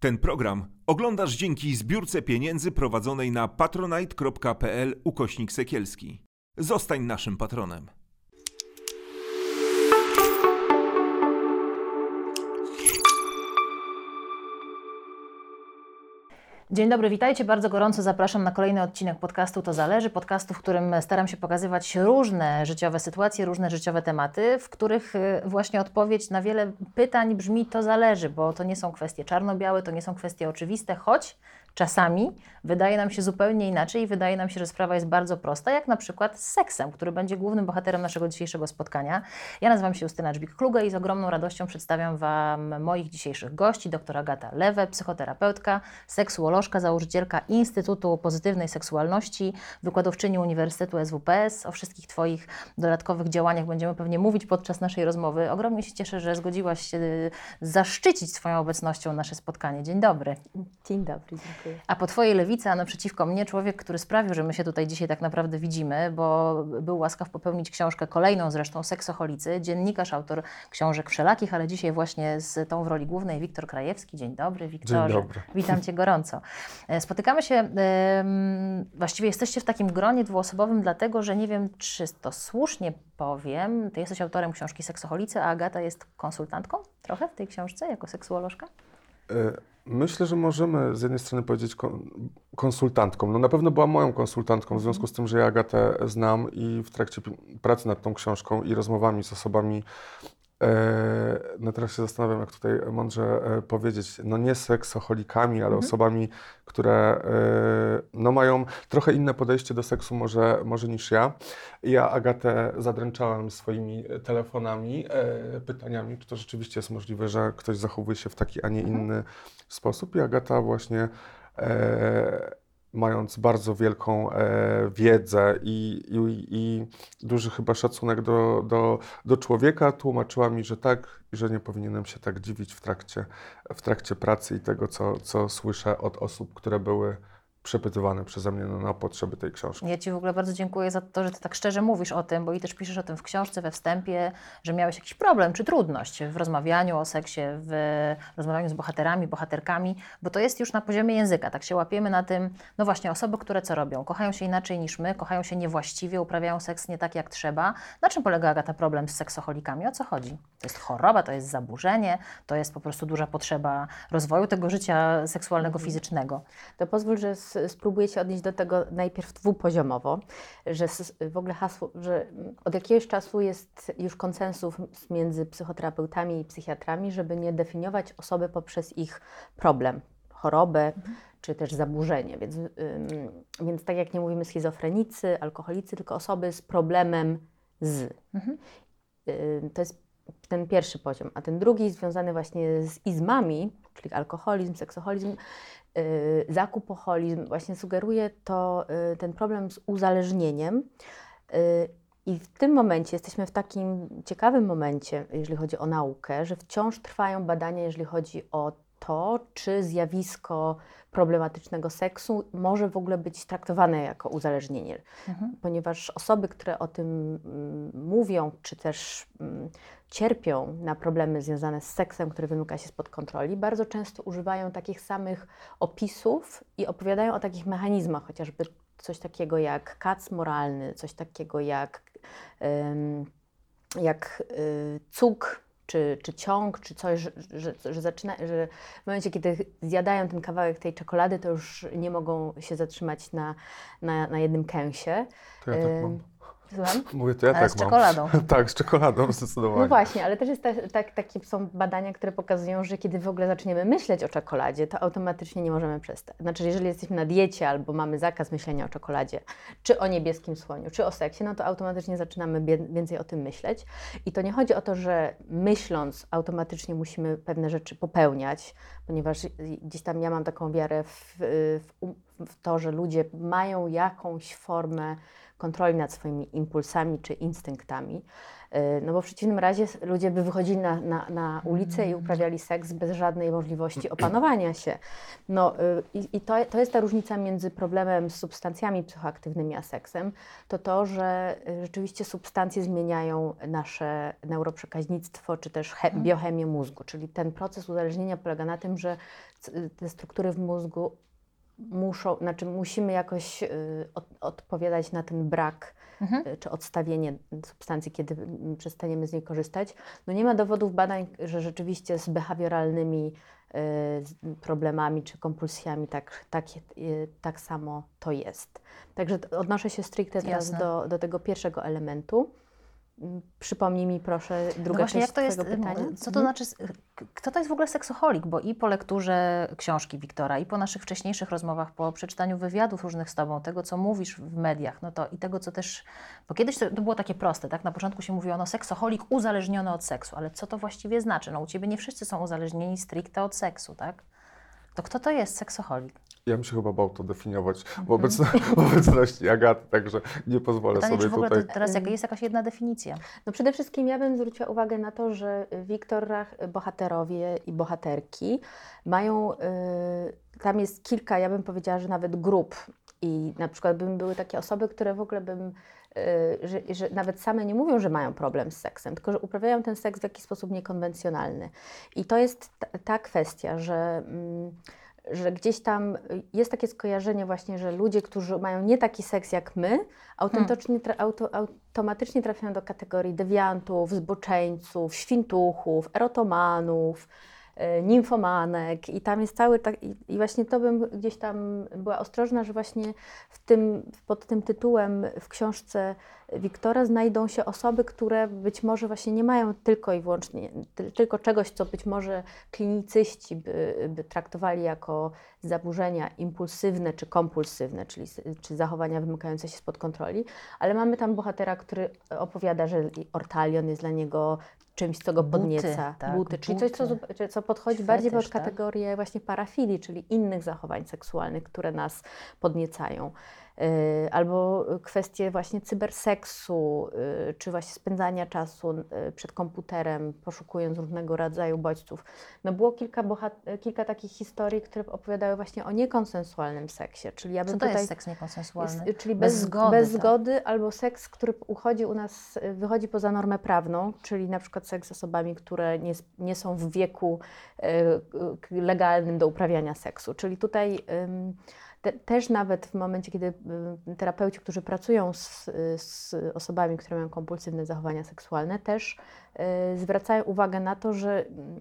Ten program oglądasz dzięki zbiórce pieniędzy prowadzonej na patronite.pl ukośnik sekielski. Zostań naszym patronem. Dzień dobry, witajcie. Bardzo gorąco zapraszam na kolejny odcinek podcastu To Zależy. Podcastu, w którym staram się pokazywać różne życiowe sytuacje, różne życiowe tematy, w których y, właśnie odpowiedź na wiele pytań brzmi to zależy, bo to nie są kwestie czarno-białe, to nie są kwestie oczywiste, choć czasami wydaje nam się zupełnie inaczej i wydaje nam się, że sprawa jest bardzo prosta, jak na przykład z seksem, który będzie głównym bohaterem naszego dzisiejszego spotkania. Ja nazywam się Justyna Dżbik-Kluge i z ogromną radością przedstawiam Wam moich dzisiejszych gości, dr Agata Lewe, psychoterapeutka, seksuolożka, założycielka Instytutu Pozytywnej Seksualności, wykładowczyni Uniwersytetu SWPS. O wszystkich Twoich dodatkowych działaniach będziemy pewnie mówić podczas naszej rozmowy. Ogromnie się cieszę, że zgodziłaś się y, zaszczycić swoją obecnością nasze spotkanie. Dzień dobry. Dzień dobry. A po Twojej lewicy, a naprzeciwko mnie człowiek, który sprawił, że my się tutaj dzisiaj tak naprawdę widzimy, bo był łaskaw popełnić książkę, kolejną zresztą, Seksoholicy, dziennikarz, autor książek wszelakich, ale dzisiaj właśnie z tą w roli głównej Wiktor Krajewski. Dzień dobry, Wiktorze. Dzień dobry. Witam Cię gorąco. E, Spotykamy się, właściwie jesteście w takim gronie dwuosobowym, dlatego że nie wiem, czy to słusznie powiem, Ty jesteś autorem książki Seksoholicy, a Agata jest konsultantką trochę w tej książce jako seksuolożka? E, Myślę, że możemy z jednej strony powiedzieć kon- konsultantką. No na pewno była moją konsultantką, w związku z tym, że ja Agatę znam i w trakcie pracy nad tą książką i rozmowami z osobami, no teraz się zastanawiam, jak tutaj mądrze e, powiedzieć, no nie seksoholikami, ale osobami, które e, no mają trochę inne podejście do seksu może, może niż ja. Ja Agatę zadręczałem swoimi telefonami, e, pytaniami, czy to rzeczywiście jest możliwe, że ktoś zachowuje się w taki, a nie inny sposób. I Agata właśnie e, mając bardzo wielką e, wiedzę i, i, i duży chyba szacunek do, do, do człowieka, tłumaczyła mi, że tak, i że nie powinienem się tak dziwić w trakcie, w trakcie pracy i tego, co, co słyszę od osób, które były przepytywane przeze mnie na, na potrzeby tej książki. Ja Ci w ogóle bardzo dziękuję za to, że Ty tak szczerze mówisz o tym, bo i też piszesz o tym w książce, we wstępie, że miałeś jakiś problem czy trudność w rozmawianiu o seksie, w rozmawianiu z bohaterami, bohaterkami, bo to jest już na poziomie języka. Tak się łapiemy na tym, no właśnie, osoby, które co robią? Kochają się inaczej niż my, kochają się niewłaściwie, uprawiają seks nie tak jak trzeba. Na czym polega Agata problem z seksoholikami? O co chodzi? To jest choroba, to jest zaburzenie, to jest po prostu duża potrzeba rozwoju tego życia seksualnego, fizycznego. To pozwól, że spróbuję się odnieść do tego najpierw dwupoziomowo, że w ogóle hasło, że od jakiegoś czasu jest już konsensus między psychoterapeutami i psychiatrami, żeby nie definiować osoby poprzez ich problem, chorobę czy też zaburzenie. Więc, ym, więc tak jak nie mówimy schizofrenicy, alkoholicy, tylko osoby z problemem z. Ym, To jest ten pierwszy poziom, a ten drugi związany właśnie z izmami, czyli alkoholizm, seksoholizm, zakupoholizm, właśnie sugeruje to y, ten problem z uzależnieniem. Y, I w tym momencie jesteśmy w takim ciekawym momencie, jeżeli chodzi o naukę, że wciąż trwają badania, jeżeli chodzi o to, czy zjawisko problematycznego seksu może w ogóle być traktowane jako uzależnienie. Ponieważ osoby, które o tym mm, mówią, czy też mm, cierpią na problemy związane z seksem, który wymyka się spod kontroli, bardzo często używają takich samych opisów i opowiadają o takich mechanizmach, chociażby coś takiego jak kac moralny, coś takiego jak, jak y, cuk, czy, czy ciąg, czy coś, że, że, że, zaczyna, że w momencie, kiedy zjadają ten kawałek tej czekolady, to już nie mogą się zatrzymać na, na, na jednym kęsie. To ja tak mam. Mówię, to ja Ale tak z mam. czekoladą. tak, z czekoladą zdecydowanie. No właśnie, ale też jest ta, tak, takie są badania, które pokazują, że kiedy w ogóle zaczniemy myśleć o czekoladzie, to automatycznie nie możemy przestać. Znaczy, jeżeli jesteśmy na diecie albo mamy zakaz myślenia o czekoladzie, czy o niebieskim słoniu, czy o seksie, no to automatycznie zaczynamy więcej o tym myśleć. I to nie chodzi o to, że myśląc automatycznie musimy pewne rzeczy popełniać, ponieważ gdzieś tam ja mam taką wiarę w, w, w to, że ludzie mają jakąś formę kontroli nad swoimi impulsami czy instynktami. Y, No bo w przeciwnym razie ludzie by wychodzili na, na, na ulicę i uprawiali seks bez żadnej możliwości opanowania się. No y, i, i to, to jest ta różnica między problemem z substancjami psychoaktywnymi a seksem, to to, że y, rzeczywiście substancje zmieniają nasze neuroprzekaźnictwo czy też he, biochemię mózgu, czyli ten proces uzależnienia polega na tym, że te struktury w mózgu muszą, znaczy musimy jakoś y, od, odpowiadać na ten brak Mhm. y, czy odstawienie substancji, kiedy mm, przestaniemy z niej korzystać. No nie ma dowodów badań, że rzeczywiście z behawioralnymi y, problemami czy kompulsjami tak, tak, tak samo to jest. Także odnoszę się stricte teraz Jasne. do, do tego pierwszego elementu. Mm, Przypomnij mi proszę No druga właśnie, część jak to jest, Twojego pytania. co to Mhm. znaczy, kto to jest w ogóle seksoholik? Bo i po lekturze książki Wiktora, i po naszych wcześniejszych rozmowach, po przeczytaniu wywiadów różnych z Tobą, tego, co mówisz w mediach, no to i tego, co też, bo kiedyś to, to było takie proste, tak? Na początku się mówiło, no seksoholik uzależniony od seksu, ale co to właściwie znaczy? No u Ciebie nie wszyscy są uzależnieni stricte od seksu, tak? To kto to jest seksoholik? Ja bym się chyba bał to definiować Mhm. w, obecno, w obecności Agaty, także nie pozwolę Pytanie, sobie czy w ogóle tutaj... to teraz jaka jest jakaś jedna definicja? No przede wszystkim ja bym zwróciła uwagę na to, że w Wiktorach bohaterowie i bohaterki mają, y, tam jest kilka, ja bym powiedziała, że nawet grup i na przykład bym były takie osoby, które w ogóle bym, że, że nawet same nie mówią, że mają problem z seksem, tylko że uprawiają ten seks w jakiś sposób niekonwencjonalny. I to jest ta, kwestia, że... mm, że gdzieś tam jest takie skojarzenie właśnie, że ludzie, którzy mają nie taki seks jak my, autentycznie, tra, auto, automatycznie trafiają do kategorii dewiantów, zboczeńców, świntuchów, erotomanów, nimfomanek i tam jest cały tak, i, i właśnie to bym gdzieś tam była ostrożna, że właśnie w tym, pod tym tytułem w książce Wiktora znajdą się osoby, które być może właśnie nie mają tylko i wyłącznie, ty, tylko czegoś, co być może klinicyści by, by traktowali jako zaburzenia impulsywne czy kompulsywne, czyli czy zachowania wymykające się spod kontroli, ale mamy tam bohatera, który opowiada, że ortalion jest dla niego czymś, co go Buty, podnieca. tak, buty, czyli coś, co, buty. zup- czy- co podchodzi bardziej pod tak? kategorię właśnie parafilii, czyli innych zachowań seksualnych, które nas podniecają. Y, Albo kwestie właśnie cyberseksu, y, czy właśnie spędzania czasu y, przed komputerem, poszukując różnego rodzaju bodźców. No było kilka, kilka takich historii, które opowiadały właśnie o niekonsensualnym seksie, czyli ja bym Co to tutaj... jest seks niekonsensualny? Jest, czyli Bez bez, zgody, bez tak. zgody albo seks, który uchodzi u nas, wychodzi poza normę prawną, czyli na przykład seks z osobami, które nie, nie są w wieku legalnym do uprawiania seksu. Czyli tutaj ym, te, też nawet w momencie, kiedy y, terapeuci, którzy pracują z, z osobami, które mają kompulsywne zachowania seksualne, też y, zwracają uwagę na to, że mm,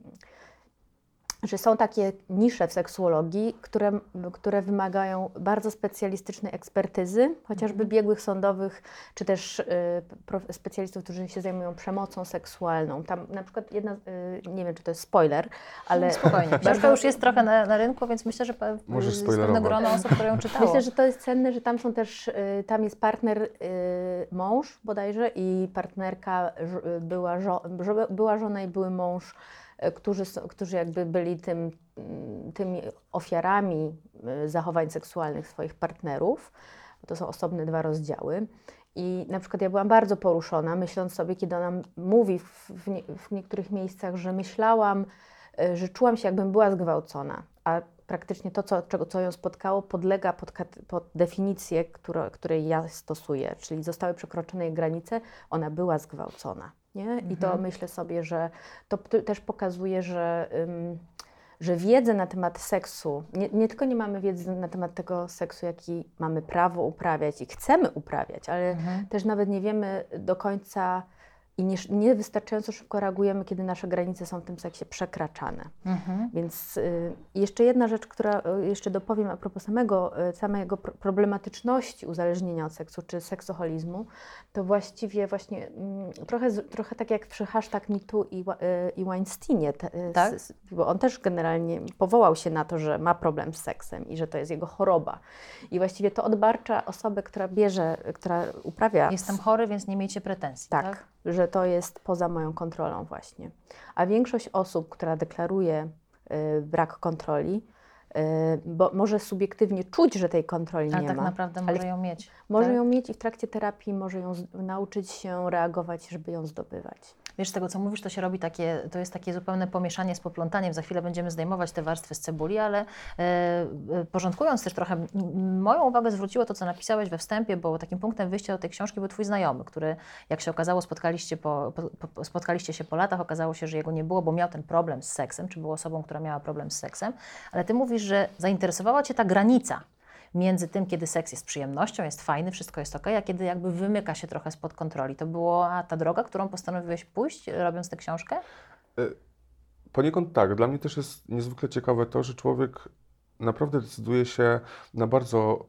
że są takie nisze w seksuologii, które, które wymagają bardzo specjalistycznej ekspertyzy, chociażby biegłych sądowych, czy też y, prof- specjalistów, którzy się zajmują przemocą seksualną. Tam na przykład jedna, y, nie wiem czy to jest spoiler, ale Spokojnie. Książka już jest trochę na, na rynku, więc myślę, że Możesz jest pewne spoilerować. grono osób, które ją czytało. Myślę, że to jest cenne, że tam są też, y, tam jest partner y, mąż bodajże i partnerka y, była, żo, była żona i były mąż, y, którzy, są- którzy jakby byli tym, mm, tymi ofiarami y, zachowań seksualnych swoich partnerów. To są osobne dwa rozdziały. I na przykład ja byłam bardzo poruszona, myśląc sobie, kiedy ona mówi w, nie, w niektórych miejscach, że myślałam, y, że czułam się, jakbym była zgwałcona, a praktycznie to, co, czego, co ją spotkało, podlega pod, pod definicję, której ja stosuję, czyli zostały przekroczone jej granice, ona była zgwałcona. Nie? I to myślę sobie, że to też pokazuje, że, ym, że wiedzę na temat seksu, nie, nie tylko nie mamy wiedzy na temat tego seksu, jaki mamy prawo uprawiać i chcemy uprawiać, ale Mhm. też nawet nie wiemy do końca i nie, niewystarczająco szybko reagujemy, kiedy nasze granice są w tym seksie przekraczane. Mhm. Więc y, jeszcze jedna rzecz, która y, jeszcze dopowiem a propos samego, y, samego pro- problematyczności uzależnienia od seksu czy seksoholizmu, to właściwie właśnie mm, trochę, trochę tak jak przy hashtag MeToo i, y, i Weinsteinie, te, Tak? s- bo on też generalnie powołał się na to, że ma problem z seksem i że to jest jego choroba. I właściwie to odbarcza osobę, która bierze, która uprawia Jestem chory, więc nie miejcie pretensji. Tak. tak, że to jest poza moją kontrolą właśnie. A większość osób, która deklaruje y, brak kontroli, bo może subiektywnie czuć, że tej kontroli Ale nie tak ma. naprawdę ale może ją mieć. Może tak? ją mieć i w trakcie terapii może ją nauczyć się reagować, żeby ją zdobywać. Wiesz, tego co mówisz, to się robi takie, to jest takie zupełne pomieszanie z poplątaniem. Za chwilę będziemy zdejmować te warstwy z cebuli, ale e, porządkując też trochę, moją uwagę zwróciło to, co napisałeś we wstępie, bo takim punktem wyjścia do tej książki był twój znajomy, który, jak się okazało, spotkaliście, po, po, po, spotkaliście się po latach, okazało się, że jego nie było, bo miał ten problem z seksem, czy był osobą, która miała problem z seksem, ale ty mówisz, że zainteresowała cię ta granica między tym, kiedy seks jest przyjemnością, jest fajny, wszystko jest ok, a kiedy jakby wymyka się trochę spod kontroli. To była ta droga, którą postanowiłeś pójść, robiąc tę książkę? Poniekąd tak. Dla mnie też jest niezwykle ciekawe to, że człowiek naprawdę decyduje się na bardzo,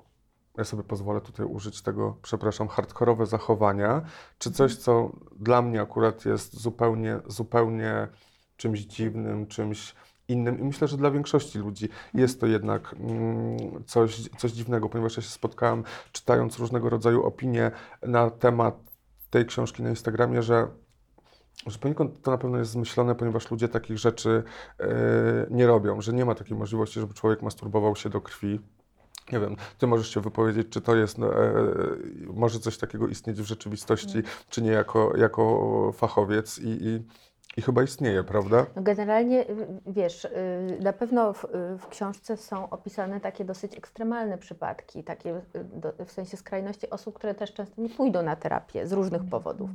ja sobie pozwolę tutaj użyć tego, przepraszam, hardkorowe zachowania, czy coś, co dla mnie akurat jest zupełnie, zupełnie czymś dziwnym, czymś innym. I myślę, że dla większości ludzi jest to jednak mm, coś, coś dziwnego, ponieważ ja się spotkałem, czytając różnego rodzaju opinie na temat tej książki na Instagramie, że że poniekąd to na pewno jest zmyślone, ponieważ ludzie takich rzeczy e, nie robią, że nie ma takiej możliwości, żeby człowiek masturbował się do krwi. Nie wiem, ty możesz się wypowiedzieć, czy to jest, no, e, może coś takiego istnieć w rzeczywistości, czy nie jako, jako fachowiec i, i, i chyba istnieje, prawda? No generalnie, wiesz, y, na pewno w, y, w książce są opisane takie dosyć ekstremalne przypadki, takie y, do, w sensie skrajności osób, które też często nie pójdą na terapię z różnych powodów.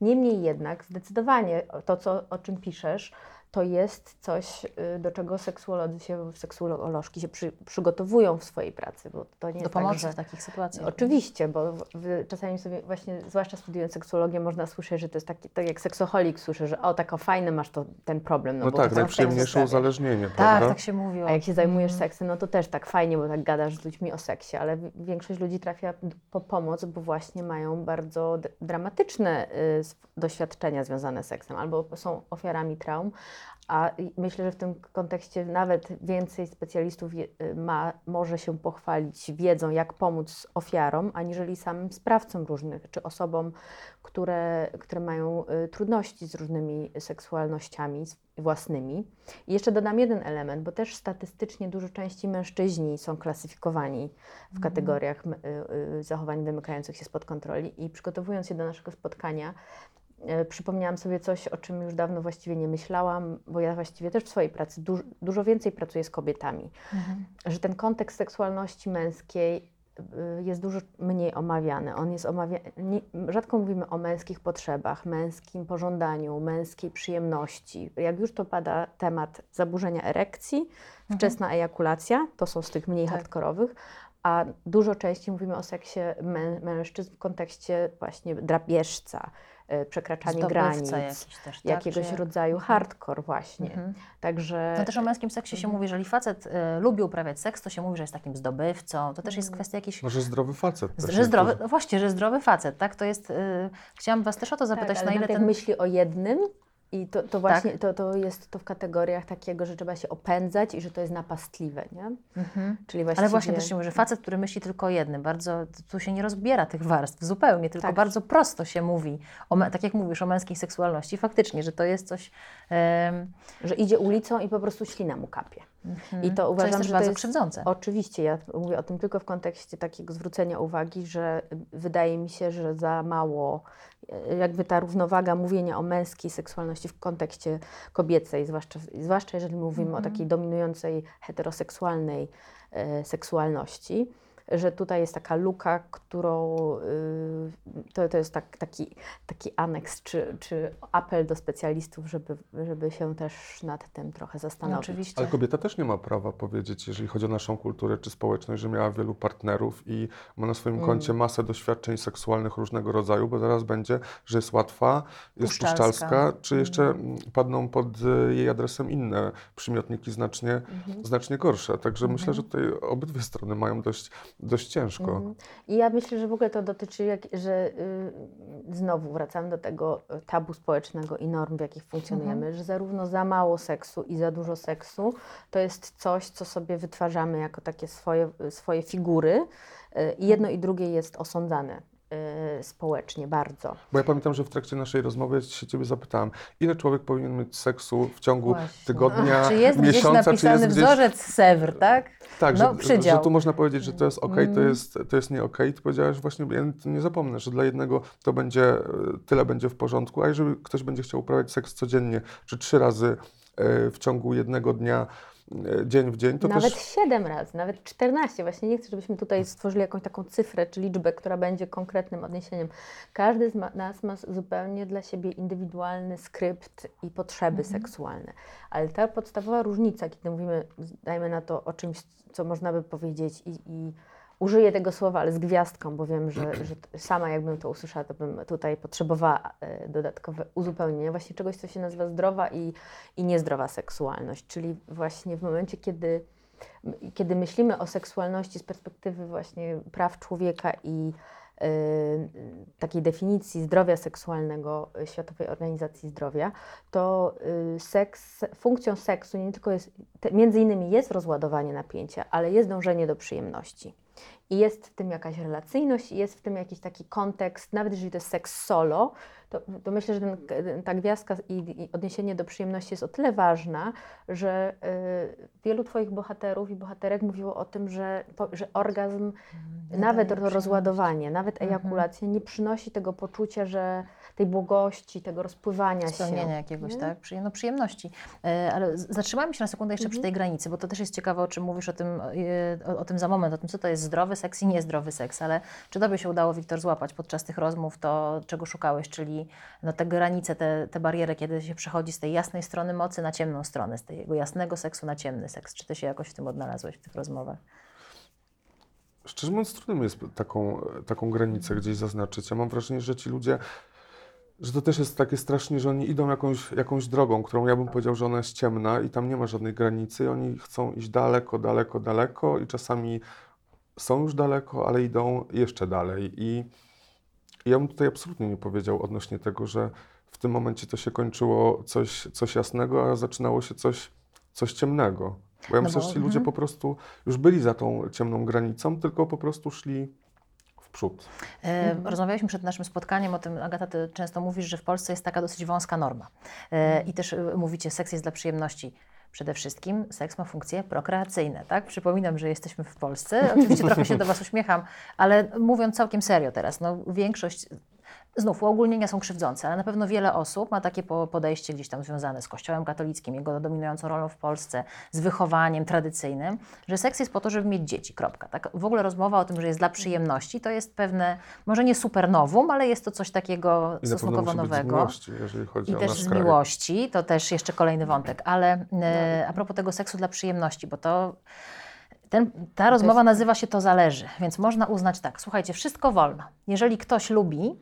Niemniej jednak, zdecydowanie to, co, o czym piszesz, to jest coś, y, do czego seksuolodzy się, seksuolożki się przy, przygotowują w swojej pracy, bo to nie Do jest pomocy tak, że... w takich sytuacjach. Oczywiście, bo w, w, czasami sobie właśnie, zwłaszcza studiując seksuologię, można słyszeć, że to jest taki, tak jak seksoholik słyszy, że o, tako fajny masz to, ten problem. No, No, bo tak, najprzyjemniejsze uzależnienie, Tak, prawda? tak się mówiło. A jak się zajmujesz Mhm. seksem, no to też tak fajnie, bo tak gadasz z ludźmi o seksie, ale wi- większość ludzi trafia po pomoc, bo właśnie mają bardzo dramatyczne y, doświadczenia związane z seksem, albo są ofiarami traum, a myślę, że w tym kontekście nawet więcej specjalistów y, ma, może się pochwalić wiedzą, jak pomóc ofiarom, aniżeli samym sprawcom różnych, czy osobom, które, które mają y, trudności z różnymi seksualnościami własnymi. I jeszcze dodam jeden element, bo też statystycznie dużo częściej mężczyźni są klasyfikowani w kategoriach m- y, zachowań wymykających się spod kontroli. I przygotowując się do naszego spotkania, przypomniałam sobie coś, o czym już dawno właściwie nie myślałam, bo ja właściwie też w swojej pracy dużo, dużo więcej pracuję z kobietami. Mhm. Że ten kontekst seksualności męskiej y, jest dużo mniej omawiany. On jest omawia... nie, rzadko mówimy o męskich potrzebach, męskim pożądaniu, męskiej przyjemności. Jak już to pada temat zaburzenia erekcji, wczesna ejakulacja, to są z tych mniej Tak. hardkorowych, a dużo częściej mówimy o seksie mę, mężczyzn w kontekście właśnie drapieżca, przekraczanie granic, jakiś też, tak? jakiegoś Czy- rodzaju Mhm. hardcore właśnie. Mhm. Także No też o męskim seksie się mówi, jeżeli facet y, lubi uprawiać seks, to się mówi, że jest takim zdobywcą. To też jest kwestia jakiejś... Może zdrowy facet. z- Że zdrowy, no właśnie, że zdrowy facet, tak? To jest... Y, chciałam Was też o to zapytać, tak, na ile jak ten... myśli o jednym i to, to właśnie Tak. to, to jest to w kategoriach takiego, że trzeba się opędzać i że to jest napastliwe, nie? Mhm. Czyli właściwie... Ale właśnie też się mówi, że facet, który myśli tylko o jednym, bardzo, tu się nie rozbiera tych warstw zupełnie, tylko Tak. bardzo prosto się mówi, o, tak jak mówisz, o męskiej seksualności. Faktycznie, że to jest coś, Że idzie ulicą i po prostu ślina mu kapie. I to uważam, jest też że bardzo to jest... krzywdzące. Oczywiście, ja mówię o tym tylko w kontekście takiego zwrócenia uwagi, że wydaje mi się, że za mało, e, jakby ta równowaga mówienia o męskiej seksualności w kontekście kobiecej, zwłaszcza, zwłaszcza jeżeli mówimy o takiej dominującej heteroseksualnej e, seksualności, że tutaj jest taka luka, którą y, to, to jest tak, taki, taki aneks czy, czy apel do specjalistów, żeby, żeby się też nad tym trochę No, zastanowić. oczywiście. Ale kobieta też nie ma prawa powiedzieć, jeżeli chodzi o naszą kulturę czy społeczność, że miała wielu partnerów i ma na swoim Mm. koncie masę doświadczeń seksualnych różnego rodzaju, bo zaraz będzie, że jest łatwa, jest Puszczalska. puszczalska, czy jeszcze mm, padną pod e, jej adresem inne przymiotniki znacznie, Mhm. znacznie gorsze. Także myślę, że tutaj obydwie strony mają dość, dość ciężko. Mhm. I ja myślę, że w ogóle to dotyczy, jak, że y, znowu wracamy do tego y, tabu społecznego i norm, w jakich funkcjonujemy, że zarówno za mało seksu i za dużo seksu to jest coś, co sobie wytwarzamy jako takie swoje, swoje figury y, i jedno i drugie jest osądzane. Y, społecznie bardzo. Bo ja pamiętam, że w trakcie naszej rozmowy się ciebie zapytałem, ile człowiek powinien mieć seksu w ciągu Właśnie. tygodnia, Czy jest gdzieś miesiąca, czy napisany jest gdzieś... wzorzec Sewr, tak? Tak, no, że, przydział. że tu można powiedzieć, że to jest ok, to Mm. jest, to jest nie ok. Ty powiedziałaś właśnie, ja nie zapomnę, że dla jednego to będzie, e, tyle będzie w porządku, a jeżeli ktoś będzie chciał uprawiać seks codziennie, czy trzy razy e, w ciągu jednego dnia, dzień w dzień, to nawet też... 7 razy, nawet 14. Właśnie nie chcę, żebyśmy tutaj stworzyli jakąś taką cyfrę czy liczbę, która będzie konkretnym odniesieniem. Każdy z ma, nas ma zupełnie dla siebie indywidualny skrypt i potrzeby seksualne. Ale ta podstawowa różnica, kiedy mówimy, dajmy na to o czymś, co można by powiedzieć i, i użyję tego słowa, ale z gwiazdką, bo wiem, że, że sama jakbym to usłyszała, to bym tutaj potrzebowała e, dodatkowe uzupełnienie. Właśnie czegoś, co się nazywa zdrowa i, i niezdrowa seksualność. Czyli właśnie w momencie, kiedy, kiedy myślimy o seksualności z perspektywy właśnie praw człowieka i takiej definicji zdrowia seksualnego y, Światowej Organizacji Zdrowia, to y, seks, funkcją seksu nie tylko jest, między innymi jest rozładowanie napięcia, ale jest dążenie do przyjemności. I jest w tym jakaś relacyjność, jest w tym jakiś taki kontekst, nawet jeżeli to jest seks solo, to, to myślę, że ten, ta gwiazdka i, i odniesienie do przyjemności jest o tyle ważna, że y, wielu Twoich bohaterów i bohaterek mówiło o tym, że, po, że orgazm, nawet daje rozładowanie, nawet Mhm. ejakulacja nie przynosi tego poczucia, że tej błogości, tego rozpływania spełnienia się. jakiegoś, nie? tak? No, przyjemności. E, Ale z- zatrzymajmy się na sekundę jeszcze przy tej granicy, bo to też jest ciekawe, o czym mówisz o tym, e, o, o tym za moment, o tym, co to jest zdrowy seks i niezdrowy seks, ale czy Tobie się udało, Wiktor, złapać podczas tych rozmów to, czego szukałeś, czyli no, te granice, te, te bariery, kiedy się przechodzi z tej jasnej strony mocy na ciemną stronę, z tego jasnego seksu na ciemny seks. Czy Ty się jakoś w tym odnalazłeś w tych rozmowach? Szczerze mówiąc, trudno jest taką, taką granicę gdzieś zaznaczyć. Ja mam wrażenie, że ci ludzie, że to też jest takie strasznie, że oni idą jakąś, jakąś drogą, którą ja bym powiedział, że ona jest ciemna i tam nie ma żadnej granicy. I oni chcą iść daleko, daleko, daleko i czasami są już daleko, ale idą jeszcze dalej. I ja bym tutaj absolutnie nie powiedział odnośnie tego, że w tym momencie to się kończyło coś, coś jasnego, a zaczynało się coś, coś ciemnego. Bo ja No myślę, że ci ludzie mhm. po prostu już byli za tą ciemną granicą, tylko po prostu szli w przód. E, Rozmawialiśmy przed naszym spotkaniem o tym, Agata, ty często mówisz, że w Polsce jest taka dosyć wąska norma. E, I też e, mówicie, seks jest dla przyjemności. Przede wszystkim seks ma funkcje prokreacyjne, tak? Przypominam, że jesteśmy w Polsce. Oczywiście trochę się do Was uśmiecham, ale mówiąc całkiem serio teraz, no większość, znów uogólnienia są krzywdzące, ale na pewno wiele osób ma takie po- podejście gdzieś tam związane z Kościołem katolickim, jego dominującą rolą w Polsce, z wychowaniem tradycyjnym, że seks jest po to, żeby mieć dzieci, kropka. Tak? W ogóle rozmowa o tym, że jest dla przyjemności, to jest pewne, może nie super nowum, ale jest to coś takiego I stosunkowo musi być z nowego. miłości, jeżeli chodzi I o też nasz z kraj. miłości, to też jeszcze kolejny wątek, ale e, a propos tego seksu dla przyjemności, bo to ten, ta rozmowa nazywa się To zależy, więc można uznać tak, słuchajcie, wszystko wolno. Jeżeli ktoś lubi,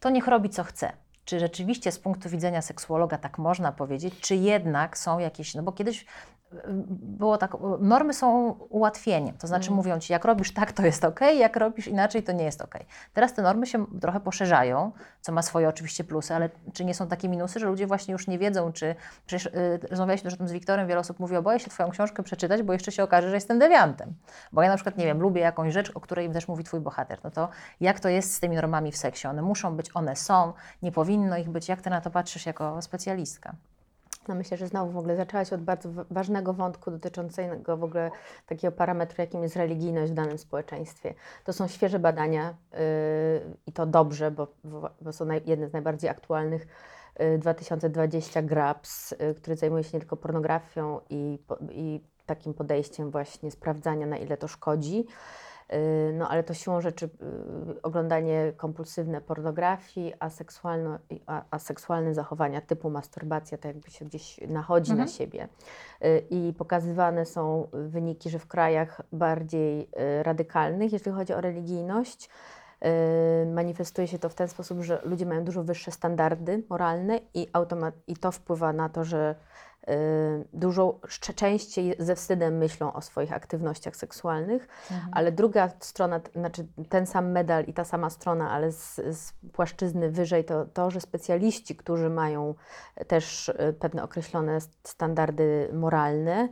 to niech robi co chce. Czy rzeczywiście z punktu widzenia seksuologa tak można powiedzieć, czy jednak są jakieś, no bo kiedyś było tak, normy są ułatwieniem, to znaczy mówią ci, jak robisz tak, to jest ok, jak robisz inaczej, to nie jest ok. Teraz te normy się trochę poszerzają, co ma swoje oczywiście plusy, ale czy nie są takie minusy, że ludzie właśnie już nie wiedzą, czy, przecież y, rozmawialiśmy też o tym z Wiktorem, wiele osób mówi, o boję się Twoją książkę przeczytać, bo jeszcze się okaże, że jestem dewiantem. Bo ja na przykład, nie wiem, lubię jakąś rzecz, o której też mówi Twój bohater, no to jak to jest z tymi normami w seksie? One muszą być, one są, nie powinno ich być. Jak Ty na to patrzysz jako specjalistka? No myślę, że znowu w ogóle zaczęłaś od bardzo wa- ważnego wątku dotyczącego w ogóle takiego parametru, jakim jest religijność w danym społeczeństwie. To są świeże badania yy, i to dobrze, bo, bo są naj, jedne z najbardziej aktualnych. Yy, 2020 GRAPS, yy, który zajmuje się nie tylko pornografią i, i takim podejściem właśnie sprawdzania, na ile to szkodzi. Yy, No ale to siłą rzeczy yy, oglądanie kompulsywne pornografii, aseksualne, a, zachowania typu masturbacja, tak jakby się gdzieś nachodzi Mhm. na siebie. Yy, I pokazywane są wyniki, że w krajach bardziej radykalnych, jeżeli chodzi o religijność, manifestuje się to w ten sposób, że ludzie mają dużo wyższe standardy moralne i, automat- i to wpływa na to, że yy, dużo częściej ze wstydem myślą o swoich aktywnościach seksualnych, ale druga strona, znaczy ten sam medal i ta sama strona, ale z, z płaszczyzny wyżej, to to, że specjaliści, którzy mają też y, pewne określone standardy moralne,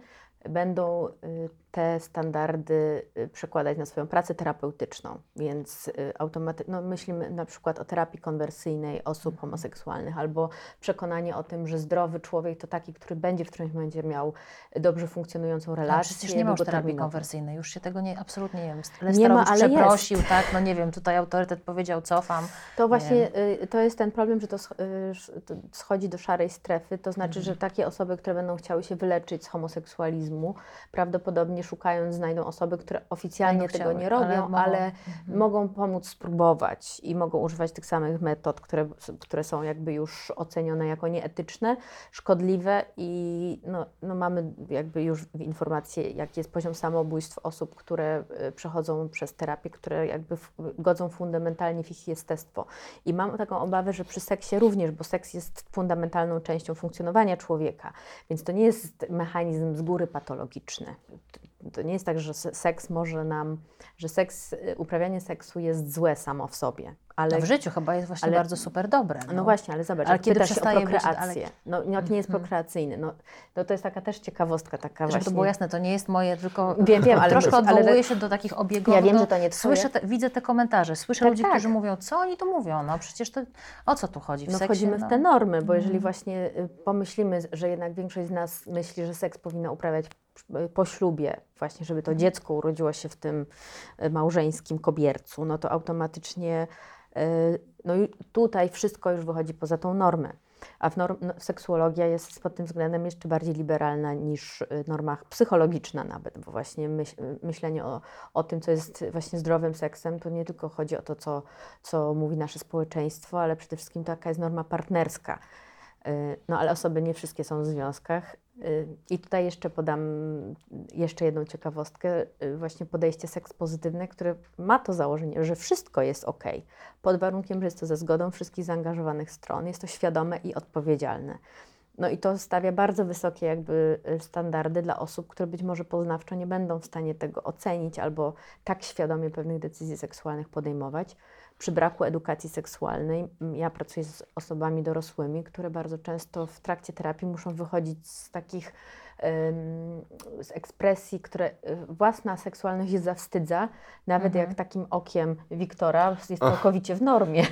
będą y, te standardy y, przekładać na swoją pracę terapeutyczną. Więc y, automaty- no myślimy na przykład o terapii konwersyjnej osób Mhm. homoseksualnych albo przekonanie o tym, że zdrowy człowiek to taki, który będzie w którymś momencie miał dobrze funkcjonującą relację. przecież nie ma już terapii konwersyjnej, już się tego nie, absolutnie nie wiem. Nie ma, ale przeprosił, tak, no nie wiem, tutaj autorytet powiedział cofam. To właśnie y, to jest ten problem, że to schodzi do szarej strefy. To znaczy, że takie osoby, które będą chciały się wyleczyć z homoseksualizmu, prawdopodobnie szukając, znajdą osoby, które oficjalnie Będą tego chciały, nie robią, ale ale, mogą- Mhm. mogą pomóc spróbować i mogą używać tych samych metod, które, które są jakby już ocenione jako nieetyczne, szkodliwe i no, no mamy jakby już informacje, jaki jest poziom samobójstw osób, które y, przechodzą przez terapię, które jakby godzą fundamentalnie w ich jestestwo. I mam taką obawę, że przy seksie również, bo seks jest fundamentalną częścią funkcjonowania człowieka, więc to nie jest mechanizm z góry patologiczny. To- To nie jest tak, że se- seks może nam, że seks, y, uprawianie seksu jest złe samo w sobie. Ale No w życiu chyba jest właśnie ale- bardzo super dobre. no właśnie, ale zobacz, Ale jak kiedy pytasz się o przestaje być- prokreację, ale- no jak nie jest Mhm. prokreacyjny, no, no to jest taka też ciekawostka, taka Żeby właśnie... to było jasne, to nie jest moje, tylko Wiem, wiem, ale- troszkę ale- odwołuję się do takich obiegów. Ja wiem, no, że to nie twoje. Słyszę te, widzę te komentarze, słyszę Tak, ludzi, tak. którzy mówią, co oni tu mówią, no przecież to, o co tu chodzi w No seksie? wchodzimy no. w te normy, bo jeżeli Mhm. właśnie y, pomyślimy, że jednak większość z nas myśli, że seks powinna uprawiać po ślubie, właśnie żeby to Mhm. dziecko urodziło się w tym y, małżeńskim kobiercu, no to automatycznie y, no tutaj wszystko już wychodzi poza tą normę. A w norm, no, seksuologia jest pod tym względem jeszcze bardziej liberalna niż y, normach psychologiczna nawet, bo właśnie myśl, myślenie o, o tym, co jest właśnie zdrowym seksem, to nie tylko chodzi o to, co, co mówi nasze społeczeństwo, ale przede wszystkim taka jest norma partnerska. No ale osoby nie wszystkie są w związkach. Y, I tutaj jeszcze podam jeszcze jedną ciekawostkę, y, właśnie podejście seks pozytywne, które ma to założenie, że wszystko jest ok, pod warunkiem, że jest to ze zgodą wszystkich zaangażowanych stron, jest to świadome i odpowiedzialne. No i to stawia bardzo wysokie jakby y, standardy dla osób, które być może poznawczo nie będą w stanie tego ocenić albo tak świadomie pewnych decyzji seksualnych podejmować. Przy braku edukacji seksualnej, ja pracuję z osobami dorosłymi, które bardzo często w trakcie terapii muszą wychodzić z takich z ekspresji, które y, własna seksualność je zawstydza, nawet Mhm. jak takim okiem Wiktora jest całkowicie w normie.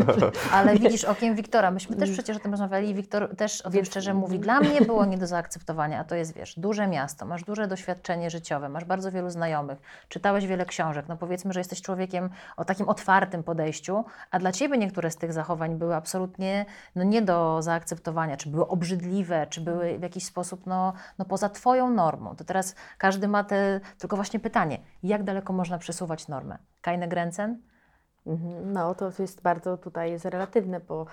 Ale widzisz okiem Wiktora, myśmy też przecież o tym rozmawiali i Wiktor też o tym Więc- szczerze mówi, dla mnie było nie do zaakceptowania, a to jest, wiesz, duże miasto, masz duże doświadczenie życiowe, masz bardzo wielu znajomych, czytałeś wiele książek, no powiedzmy, że jesteś człowiekiem o takim otwartym podejściu, a dla Ciebie niektóre z tych zachowań były absolutnie no, nie do zaakceptowania, czy były obrzydliwe, czy były w jakiś sposób no, no, poza Twoją normą. To teraz każdy ma te, tylko właśnie pytanie, jak daleko można przesuwać normę? Keine Grenzen? Mhm, No, to jest bardzo tutaj jest relatywne, bo.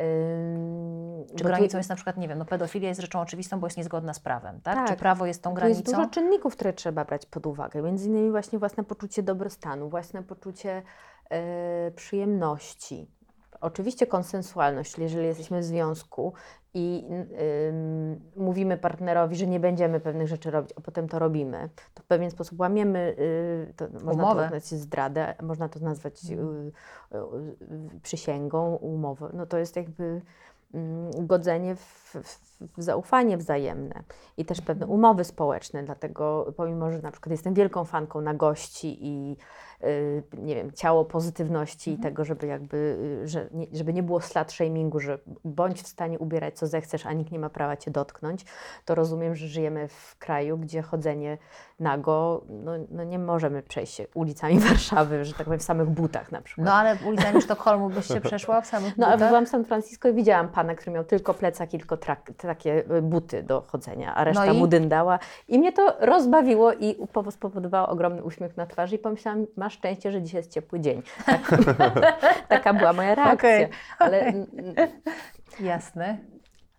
ym, Czy bo tu- granicą jest na przykład, nie wiem, no pedofilia jest rzeczą oczywistą, bo jest niezgodna z prawem, tak? Tak. Czy prawo jest tą Tu jest granicą? dużo czynników, które trzeba brać pod uwagę. Między innymi właśnie własne poczucie dobrostanu, własne poczucie e, przyjemności. Oczywiście konsensualność, czyli jeżeli jesteśmy w związku i mówimy partnerowi, że nie będziemy pewnych rzeczy robić, a potem to robimy, to w pewien sposób łamiemy, y, to można Umowę. to nazwać zdradę, można to nazwać y, y, y, przysięgą, umowę. No to jest jakby godzenie w, w zaufanie wzajemne i też pewne umowy społeczne, dlatego pomimo, że na przykład jestem wielką fanką na gości i y, nie wiem, ciało pozytywności i tego, żeby jakby, y, że nie, żeby nie było slut shamingu, że bądź w stanie ubierać co zechcesz, a nikt nie ma prawa Cię dotknąć, to rozumiem, że żyjemy w kraju, gdzie chodzenie nago, no, no nie możemy przejść się ulicami Warszawy, że tak powiem, w samych butach na przykład. No ale ulicami Sztokholmu byś się przeszła w samych No, butach? byłam w San Francisco i widziałam pana, który miał tylko plecak i tylko trak, takie y, buty do chodzenia, a reszta No i? mu dyndała. I mnie to rozbawiło i spowodowało ogromny uśmiech na twarzy i pomyślałam, masz szczęście, że dzisiaj jest ciepły dzień. Tak, taka była moja reakcja. Okej, Ale Jasne.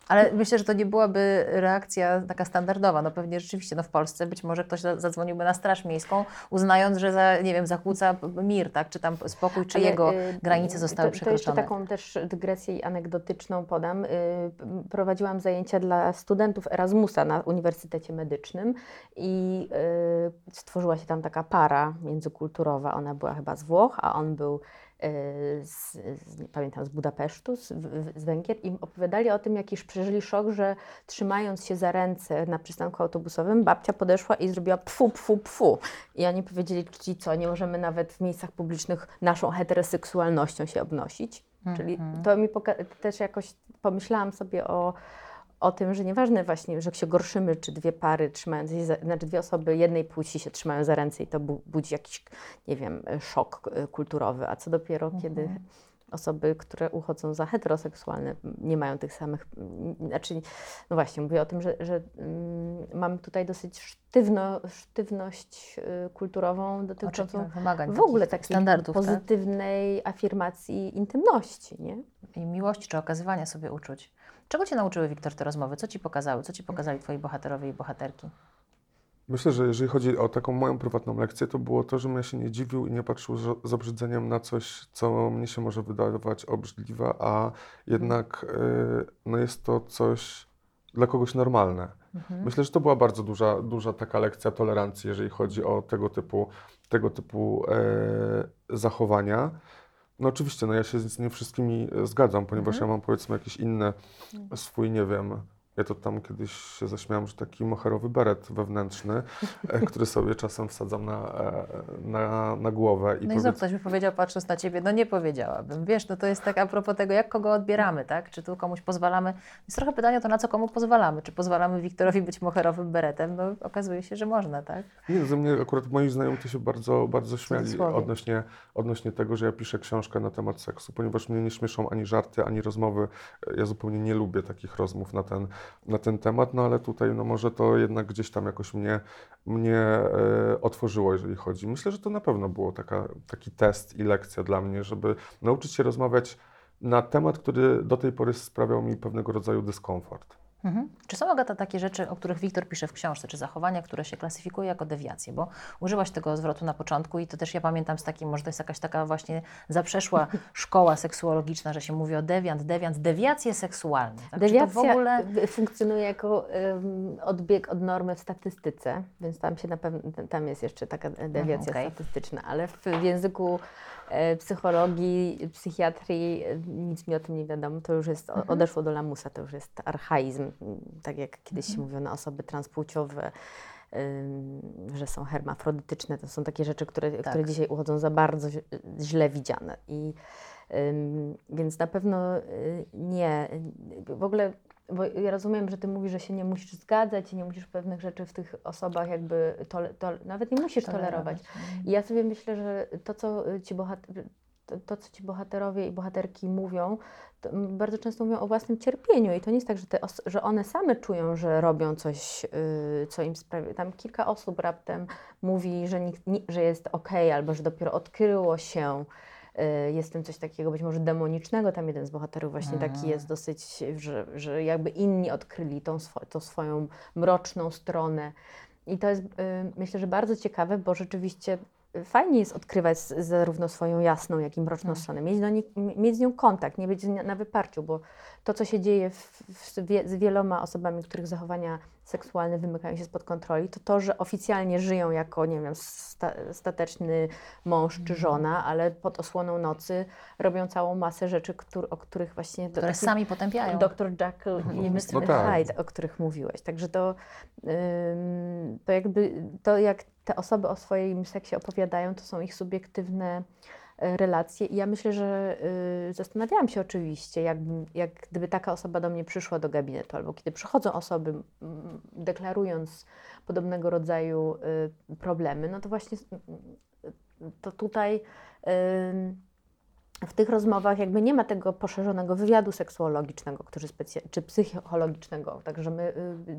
Ale myślę, że to nie byłaby reakcja taka standardowa. No pewnie rzeczywiście, no w Polsce być może ktoś za- zadzwoniłby na Straż Miejską, uznając, że za, nie wiem, zakłóca mir, tak? Czy tam spokój, czy Ale, jego y, granice zostały to, to jeszcze przekroczone. taką też dygresję anegdotyczną podam. Y, p- Prowadziłam zajęcia dla studentów Erasmusa na Uniwersytecie Medycznym i y, stworzyła się tam taka para międzykulturowa. Ona była chyba z Włoch, a on był z, z, nie pamiętam, z Budapesztu, z, z, Węgier i opowiadali o tym, jakiś przeżyli szok, że trzymając się za ręce na przystanku autobusowym, babcia podeszła i zrobiła pfu, pfu, pfu. I oni powiedzieli, ci co, nie możemy nawet w miejscach publicznych naszą heteroseksualnością się obnosić. Czyli Mhm. to mi też jakoś pomyślałam sobie o, o tym, że nieważne właśnie, że się gorszymy, czy dwie pary za, znaczy dwie osoby jednej płci się trzymają za ręce i to bu- budzi jakiś, nie wiem, szok e, kulturowy, a co dopiero, kiedy osoby, które uchodzą za heteroseksualne, nie mają tych samych, znaczy, no właśnie, mówię o tym, że, że mm, mamy tutaj dosyć sztywno, sztywność y, kulturową dotyczącą wymagań w ogóle takich takiej standardów, tak? pozytywnej afirmacji intymności, nie? I miłości czy okazywania sobie uczuć. Czego Cię nauczyły, Wiktor, te rozmowy? Co Ci pokazały? Co Ci pokazali Twoi bohaterowie i bohaterki? Myślę, że jeżeli chodzi o taką moją prywatną lekcję, to było to, żebym ja się nie dziwił i nie patrzył z, obrzydzeniem na coś, co mnie się może wydawać obrzydliwe, a jednak y, no jest to coś dla kogoś normalne. Mhm. Myślę, że to była bardzo duża, duża taka lekcja tolerancji, jeżeli chodzi o tego typu, tego typu e, zachowania. No oczywiście, no ja się z nie wszystkimi e, zgadzam, ponieważ Mhm. ja mam powiedzmy jakieś inne swój, nie wiem, ja to tam kiedyś się zaśmiałem, że taki moherowy beret wewnętrzny, e, który sobie czasem wsadzam na, e, na, na głowę i No i powiedz, ktoś by powiedział, patrząc na Ciebie, no nie powiedziałabym. Wiesz, no to jest tak a propos tego, jak kogo odbieramy, tak? Czy tu komuś pozwalamy? Jest trochę pytanie to, na co komu pozwalamy. Czy pozwalamy Wiktorowi być moherowym beretem? No okazuje się, że można, tak? Nie, ze mnie akurat moi znajomi to się bardzo, bardzo śmiali odnośnie, odnośnie tego, że ja piszę książkę na temat seksu, ponieważ mnie nie śmieszą ani żarty, ani rozmowy. Ja zupełnie nie lubię takich rozmów na ten, na ten temat, no ale tutaj no może to jednak gdzieś tam jakoś mnie, mnie e, otworzyło, jeżeli chodzi. Myślę, że to na pewno było taka, taki test i lekcja dla mnie, żeby nauczyć się rozmawiać na temat, który do tej pory sprawiał mi pewnego rodzaju dyskomfort. Mhm. Czy są, Agata, takie rzeczy, o których Wiktor pisze w książce, czy zachowania, które się klasyfikuje jako dewiacje? Bo użyłaś tego zwrotu na początku i to też ja pamiętam z takim, może to jest jakaś taka właśnie zaprzeszła szkoła seksuologiczna, że się mówi o dewiant, dewiant, dewiacje seksualne. Tak? Dewiacja w ogóle... funkcjonuje jako ym, odbieg od normy w statystyce, więc tam się na pewno, tam jest jeszcze taka dewiacja okej. statystyczna, ale w, w języku psychologii, psychiatrii e, nic mi o tym nie wiadomo, to już jest, o- odeszło do lamusa, to już jest archaizm, tak jak kiedyś się mówiło na osoby transpłciowe, że są hermafrodytyczne, to są takie rzeczy, które, które dzisiaj uchodzą za bardzo źle widziane. I Więc na pewno y, nie. W ogóle, bo ja rozumiem, że ty mówisz, że się nie musisz zgadzać i nie musisz pewnych rzeczy w tych osobach jakby, tole, tole, nawet nie musisz tolerować. I ja sobie myślę, że to, co ci, bohater, to, to, co ci bohaterowie i bohaterki mówią, bardzo często mówią o własnym cierpieniu i to nie jest tak, że, że one same czują, że robią coś, y, co im sprawia. Tam kilka osób raptem mówi, że, nikt, ni- że jest okej albo że dopiero odkryło się, jest w tym coś takiego być może demonicznego. Tam jeden z bohaterów właśnie taki jest dosyć, że, że jakby inni odkryli tą, swo- tą swoją mroczną stronę. I to jest y, myślę, że bardzo ciekawe, bo rzeczywiście y, fajnie jest odkrywać zarówno swoją jasną, jak i mroczną stronę, mieć, do nie, mieć z nią kontakt, nie być nią na wyparciu, bo to, co się dzieje w, w, z wieloma osobami, których zachowania seksualne wymykają się spod kontroli, to to, że oficjalnie żyją jako, nie wiem, sta, stateczny mąż czy żona, ale pod osłoną nocy robią całą masę rzeczy, któr, o których właśnie... do Które takich- sami potępiają. Dr Jekyll i Mr. No tak. Hyde, o których mówiłeś. Także to, ym, to jakby to, jak te osoby o swoim seksie opowiadają, to są ich subiektywne relacje. I ja myślę, że y, zastanawiałam się oczywiście, jak, jak gdyby taka osoba do mnie przyszła do gabinetu, albo kiedy przychodzą osoby mm, deklarując podobnego rodzaju y, problemy, no to właśnie y, to tutaj ym, w tych rozmowach jakby nie ma tego poszerzonego wywiadu seksuologicznego który specja- czy psychologicznego, także my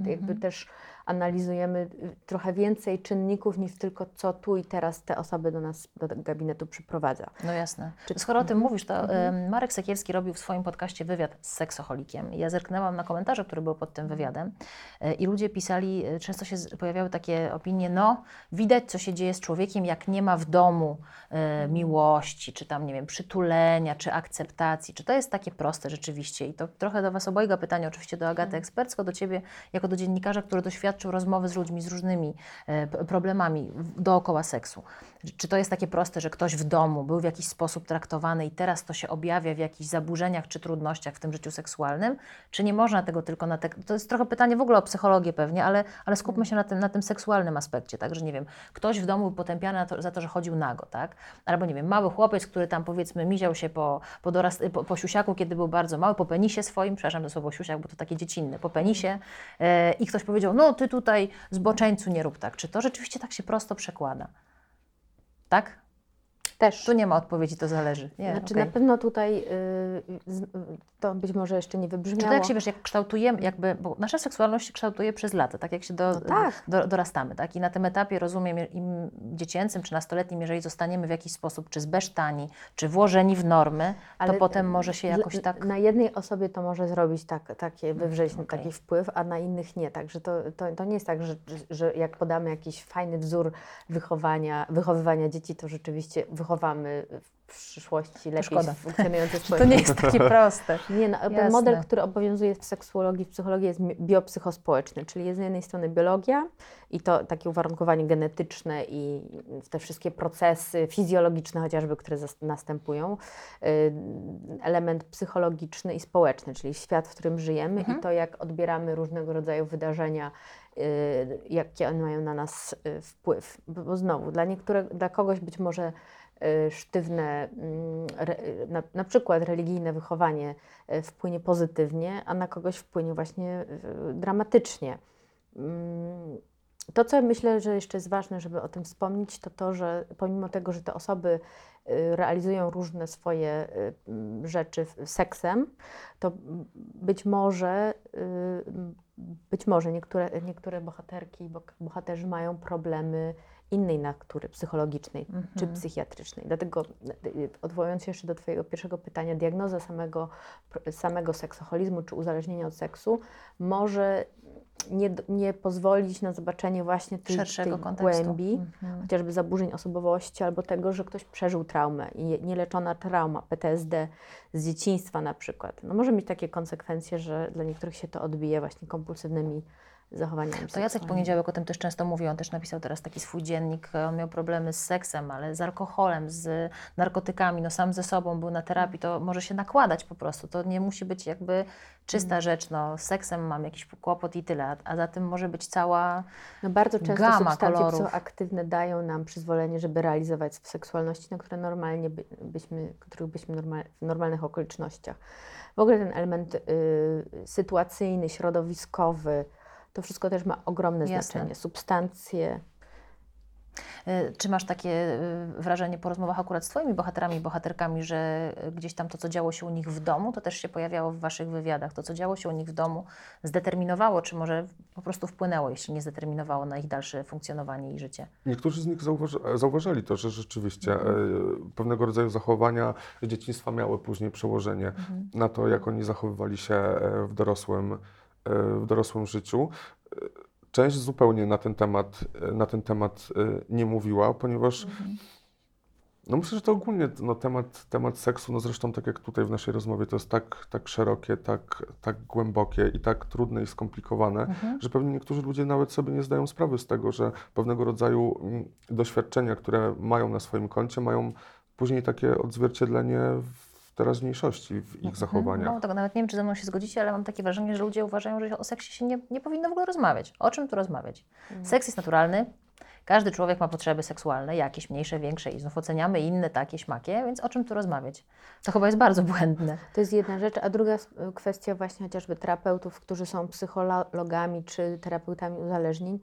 y, jakby też analizujemy y, trochę więcej czynników niż tylko co tu i teraz te osoby do nas, do gabinetu przyprowadza. No jasne. Czy- Skoro o tym mówisz, to Mhm. em, Marek Sekielski robił w swoim podcaście wywiad z seksoholikiem. Ja zerknęłam na komentarze, które były pod tym wywiadem e, i ludzie pisali, często się pojawiały takie opinie, no widać co się dzieje z człowiekiem, jak nie ma w domu e, miłości, czy tam, nie wiem, przytulenia, przyzwolenia czy akceptacji? Czy to jest takie proste rzeczywiście? I to trochę do Was obojga pytanie, oczywiście do Agaty ekspercko, do Ciebie jako do dziennikarza, który doświadczył rozmowy z ludźmi z różnymi e, problemami dookoła seksu. Czy to jest takie proste, że ktoś w domu był w jakiś sposób traktowany i teraz to się objawia w jakichś zaburzeniach czy trudnościach w tym życiu seksualnym? Czy nie można tego tylko na te... To jest trochę pytanie w ogóle o psychologię pewnie, ale, ale skupmy się na tym, na tym seksualnym aspekcie, tak? Że nie wiem, ktoś w domu był potępiany to, za to, że chodził nago, tak? Albo nie wiem, mały chłopiec, który tam powiedzmy miział się po, po, dorast, po, po siusiaku, kiedy był bardzo mały, po penisie swoim, przepraszam za słowo siusiak, bo to takie dziecinne, po penisie e, i ktoś powiedział, no ty tutaj zboczeńcu nie rób tak. Czy to rzeczywiście tak się prosto przekłada? Tak? Też. Tu nie ma odpowiedzi, to zależy. Nie, Znaczy okej. na pewno tutaj y, z- to być może jeszcze nie Czy wybrzmiało. to jak się wiesz, jak kształtujemy, jakby, bo nasza seksualność się kształtuje przez lata, tak jak się do, No tak. do, dorastamy, tak? I na tym etapie rozumiem, im dziecięcym czy nastoletnim, jeżeli zostaniemy w jakiś sposób, czy zbesztani, czy włożeni w normy, to Ale potem może się jakoś tak. Na jednej osobie to może zrobić tak, takie, wywrzeć okej. taki wpływ, a na innych nie. Także to, to, to nie jest tak, że, że jak podamy jakiś fajny wzór wychowania, wychowywania dzieci, to rzeczywiście wychowamy w przyszłości lepiej szkoda. funkcjonujące To nie jest takie proste. Nie, no, ten Jasne. model, który obowiązuje w seksuologii, w psychologii jest biopsychospołeczny, czyli jest z jednej strony biologia i to takie uwarunkowanie genetyczne i te wszystkie procesy fizjologiczne chociażby, które następują, y, element psychologiczny i społeczny, czyli świat, w którym żyjemy Mhm. i to, jak odbieramy różnego rodzaju wydarzenia, y, jakie one mają na nas y, wpływ. Bo, znowu, dla, dla kogoś być może sztywne, mm, na, na przykład religijne wychowanie y, wpłynie pozytywnie, a na kogoś wpłynie właśnie y, dramatycznie. Mm, To, co myślę, że jeszcze jest ważne, żeby o tym wspomnieć, to to, że pomimo tego, że te osoby y, realizują różne swoje y, mm, rzeczy seksem, to być może, y, być może niektóre, niektóre bohaterki i bohaterzy mają problemy innej natury, psychologicznej czy Mhm. psychiatrycznej. Dlatego, y, odwołując się jeszcze do Twojego pierwszego pytania, diagnoza samego, samego seksoholizmu czy uzależnienia od seksu może nie, nie pozwolić na zobaczenie właśnie tej, Szerszego tej kontekstu. głębi, Mhm. chociażby zaburzeń osobowości albo tego, że ktoś przeżył traumę i nie- nieleczona trauma, PTSD z dzieciństwa na przykład. No może mieć takie konsekwencje, że dla niektórych się to odbije właśnie kompulsywnymi zachowaniami To Jacek. Poniedziałek o tym też często mówił. On też napisał teraz taki swój dziennik. On miał problemy z seksem, ale z alkoholem, z narkotykami, no sam ze sobą był na terapii. To może się nakładać po prostu. To nie musi być jakby czysta Mm. rzecz. No, z seksem mam jakiś kłopot i tyle. A- za tym może być cała. No bardzo często Gama substancje kolorów. psychoaktywne dają nam przyzwolenie, żeby realizować seksualności, na które normalnie by, byśmy, których byśmy normal, w normalnych okolicznościach. W ogóle ten element y, sytuacyjny, środowiskowy, to wszystko też ma ogromne Jasne. znaczenie. Substancje. Y, Czy masz takie y, wrażenie po rozmowach akurat z Twoimi bohaterami i bohaterkami, że y, gdzieś tam to, co działo się u nich w domu, to też się pojawiało w Waszych wywiadach? To, co działo się u nich w domu, zdeterminowało, czy może po prostu wpłynęło, jeśli nie zdeterminowało na ich dalsze funkcjonowanie i życie? Niektórzy z nich zauważy, zauważali to, że rzeczywiście e, pewnego rodzaju zachowania z dzieciństwa miały później przełożenie na to, jak oni zachowywali się e, w dorosłym, e, w dorosłym życiu. E, Część zupełnie na ten temat, e, na ten temat e, nie mówiła, ponieważ no myślę, że to ogólnie no, temat, temat seksu, no zresztą tak jak tutaj w naszej rozmowie, to jest tak, tak szerokie, tak, tak głębokie i tak trudne i skomplikowane, że pewnie niektórzy ludzie nawet sobie nie zdają sprawy z tego, że pewnego rodzaju mm, doświadczenia, które mają na swoim koncie, mają później takie odzwierciedlenie w teraźniejszości, w ich zachowaniach. No, tego nawet nie wiem, czy ze mną się zgodzicie, ale mam takie wrażenie, że ludzie uważają, że o seksie się nie, nie powinno w ogóle rozmawiać. O czym tu rozmawiać? Seks jest naturalny. Każdy człowiek ma potrzeby seksualne, jakieś mniejsze, większe i znów oceniamy inne takie śmakie, więc o czym tu rozmawiać? To chyba jest bardzo błędne. To jest jedna rzecz, a druga kwestia właśnie chociażby terapeutów, którzy są psychologami czy terapeutami uzależnień,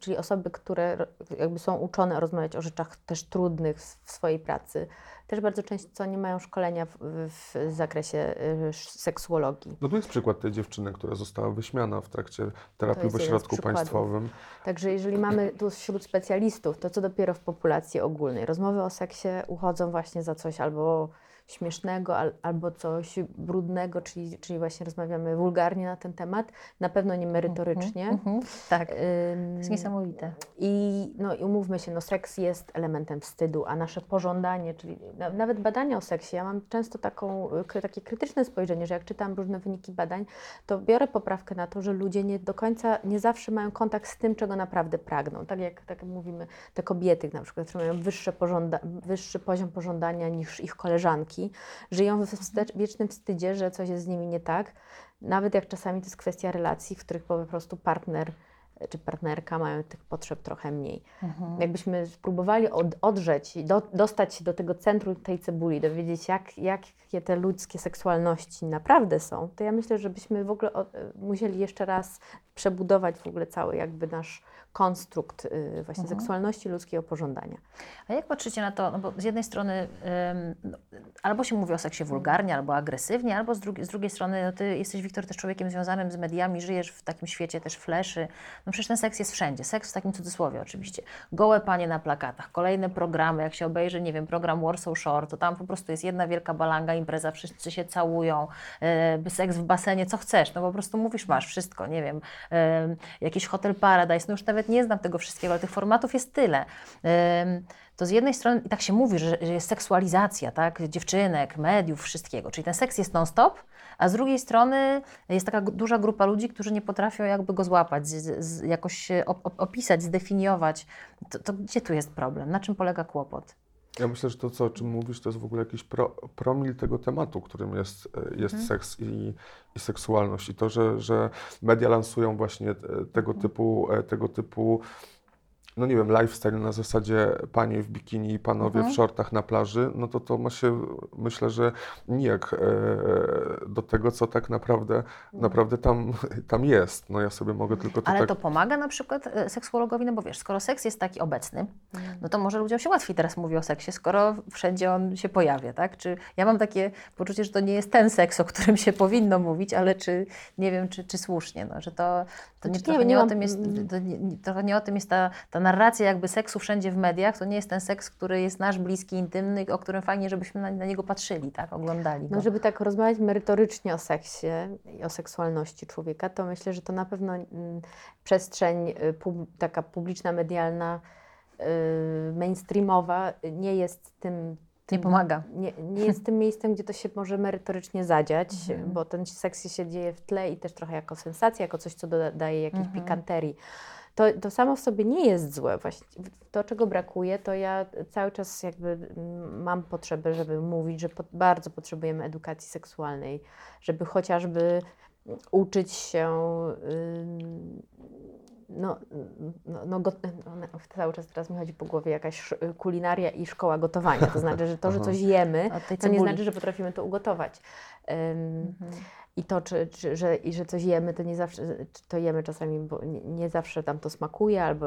czyli osoby, które jakby są uczone rozmawiać o rzeczach też trudnych w swojej pracy. Też bardzo często nie mają szkolenia w, w zakresie y, seksuologii. No tu jest przykład tej dziewczyny, która została wyśmiana w trakcie terapii w ośrodku państwowym. Także jeżeli mamy tu wśród specjalistów, to co dopiero w populacji ogólnej. Rozmowy o seksie uchodzą właśnie za coś albo śmiesznego al, albo coś brudnego, czyli, czyli właśnie rozmawiamy wulgarnie na ten temat, na pewno nie merytorycznie. Mhm, tak, to Ym, jest niesamowite. I, no, i umówmy się, no, seks jest elementem wstydu, a nasze pożądanie, czyli na, nawet badania o seksie, ja mam często taką, takie krytyczne spojrzenie, że jak czytam różne wyniki badań, to biorę poprawkę na to, że ludzie nie do końca, nie zawsze mają kontakt z tym, czego naprawdę pragną. Tak jak, tak mówimy, te kobiety na przykład, które mają wyższe pożąda, wyższy poziom pożądania niż ich koleżanki, żyją w wste- wiecznym wstydzie, że coś jest z nimi nie tak, nawet jak czasami to jest kwestia relacji, w których po prostu partner czy partnerka mają tych potrzeb trochę mniej. Mhm. Jakbyśmy spróbowali od, odrzeć i do, dostać się do tego centrum tej cebuli, dowiedzieć, jak, jakie te ludzkie seksualności naprawdę są, to ja myślę, że byśmy w ogóle musieli jeszcze raz przebudować w ogóle cały jakby nasz konstrukt y, właśnie Mhm. seksualności ludzkiego pożądania. A jak patrzycie na to, no bo z jednej strony ym, no, albo się mówi o seksie wulgarnie, albo agresywnie, albo z, drugi, z drugiej strony no ty jesteś, Wiktor, też człowiekiem związanym z mediami, żyjesz w takim świecie też fleszy. No przecież ten seks jest wszędzie, seks w takim cudzysłowie oczywiście. Gołe panie na plakatach, kolejne programy, jak się obejrzy, nie wiem, program Warsaw Shore, to tam po prostu jest jedna wielka balanga, impreza, wszyscy się całują, yy, seks w basenie, co chcesz, no po prostu mówisz, masz wszystko, nie wiem, yy, jakiś Hotel Paradise, no już nawet nie znam tego wszystkiego, ale tych formatów jest tyle. To z jednej strony i tak się mówi, że, jest seksualizacja, tak, dziewczynek, mediów, wszystkiego, czyli ten seks jest non-stop, a z drugiej strony jest taka duża grupa ludzi, którzy nie potrafią jakby go złapać, z, z, jakoś op, op, opisać, zdefiniować. To, to gdzie tu jest problem? Na czym polega kłopot? Ja myślę, że to, co, o czym mówisz, to jest w ogóle jakiś pro, promil tego tematu, którym jest, e, jest Mhm. seks i, i seksualność. I to, że, że media lansują właśnie e, tego typu, e, tego typu no nie wiem, lifestyle na zasadzie panie w bikini i panowie Mhm. w shortach na plaży, no to to ma się, myślę, że nijak e, do tego, co tak naprawdę, naprawdę tam, tam jest. No ja sobie mogę tylko to Ale tak... to pomaga na przykład e, seksuologowi, no bo wiesz, skoro seks jest taki obecny, no to może ludziom się łatwiej teraz mówi o seksie, skoro wszędzie on się pojawia, tak? Czy ja mam takie poczucie, że to nie jest ten seks, o którym się powinno mówić, ale czy, nie wiem, czy, czy słusznie, no, że to, to nie, Znaczy, trochę nie, nie, nie o tym jest, to nie, nie- trochę nie o tym jest ta, ta narracja jakby seksu wszędzie w mediach, to nie jest ten seks, który jest nasz, bliski, intymny, o którym fajnie, żebyśmy na, na niego patrzyli, tak? Oglądali go. No, żeby tak rozmawiać merytorycznie o seksie i o seksualności człowieka, to myślę, że to na pewno mm, przestrzeń y, pub, taka publiczna, medialna, y, mainstreamowa nie jest tym. nie tym pomaga. nie, nie jest tym miejscem, gdzie to się może merytorycznie zadziać, Mhm. bo ten seks się dzieje w tle i też trochę jako sensacja, jako coś, co doda- daje jakiejś Mhm. pikanterii. To, to samo w sobie nie jest złe. Właśnie to, czego brakuje, to ja cały czas jakby mm, mam potrzebę, żeby mówić, że bardzo potrzebujemy edukacji seksualnej, żeby chociażby uczyć się no, no, no, go, no, cały czas teraz mi chodzi po głowie jakaś kulinaria i szkoła gotowania. To znaczy, że to, że coś jemy, to nie znaczy, że potrafimy to ugotować. Ym, Mhm. I to, czy, czy, że, i że coś jemy, to nie zawsze, to jemy czasami, bo nie, nie zawsze tam to smakuje, albo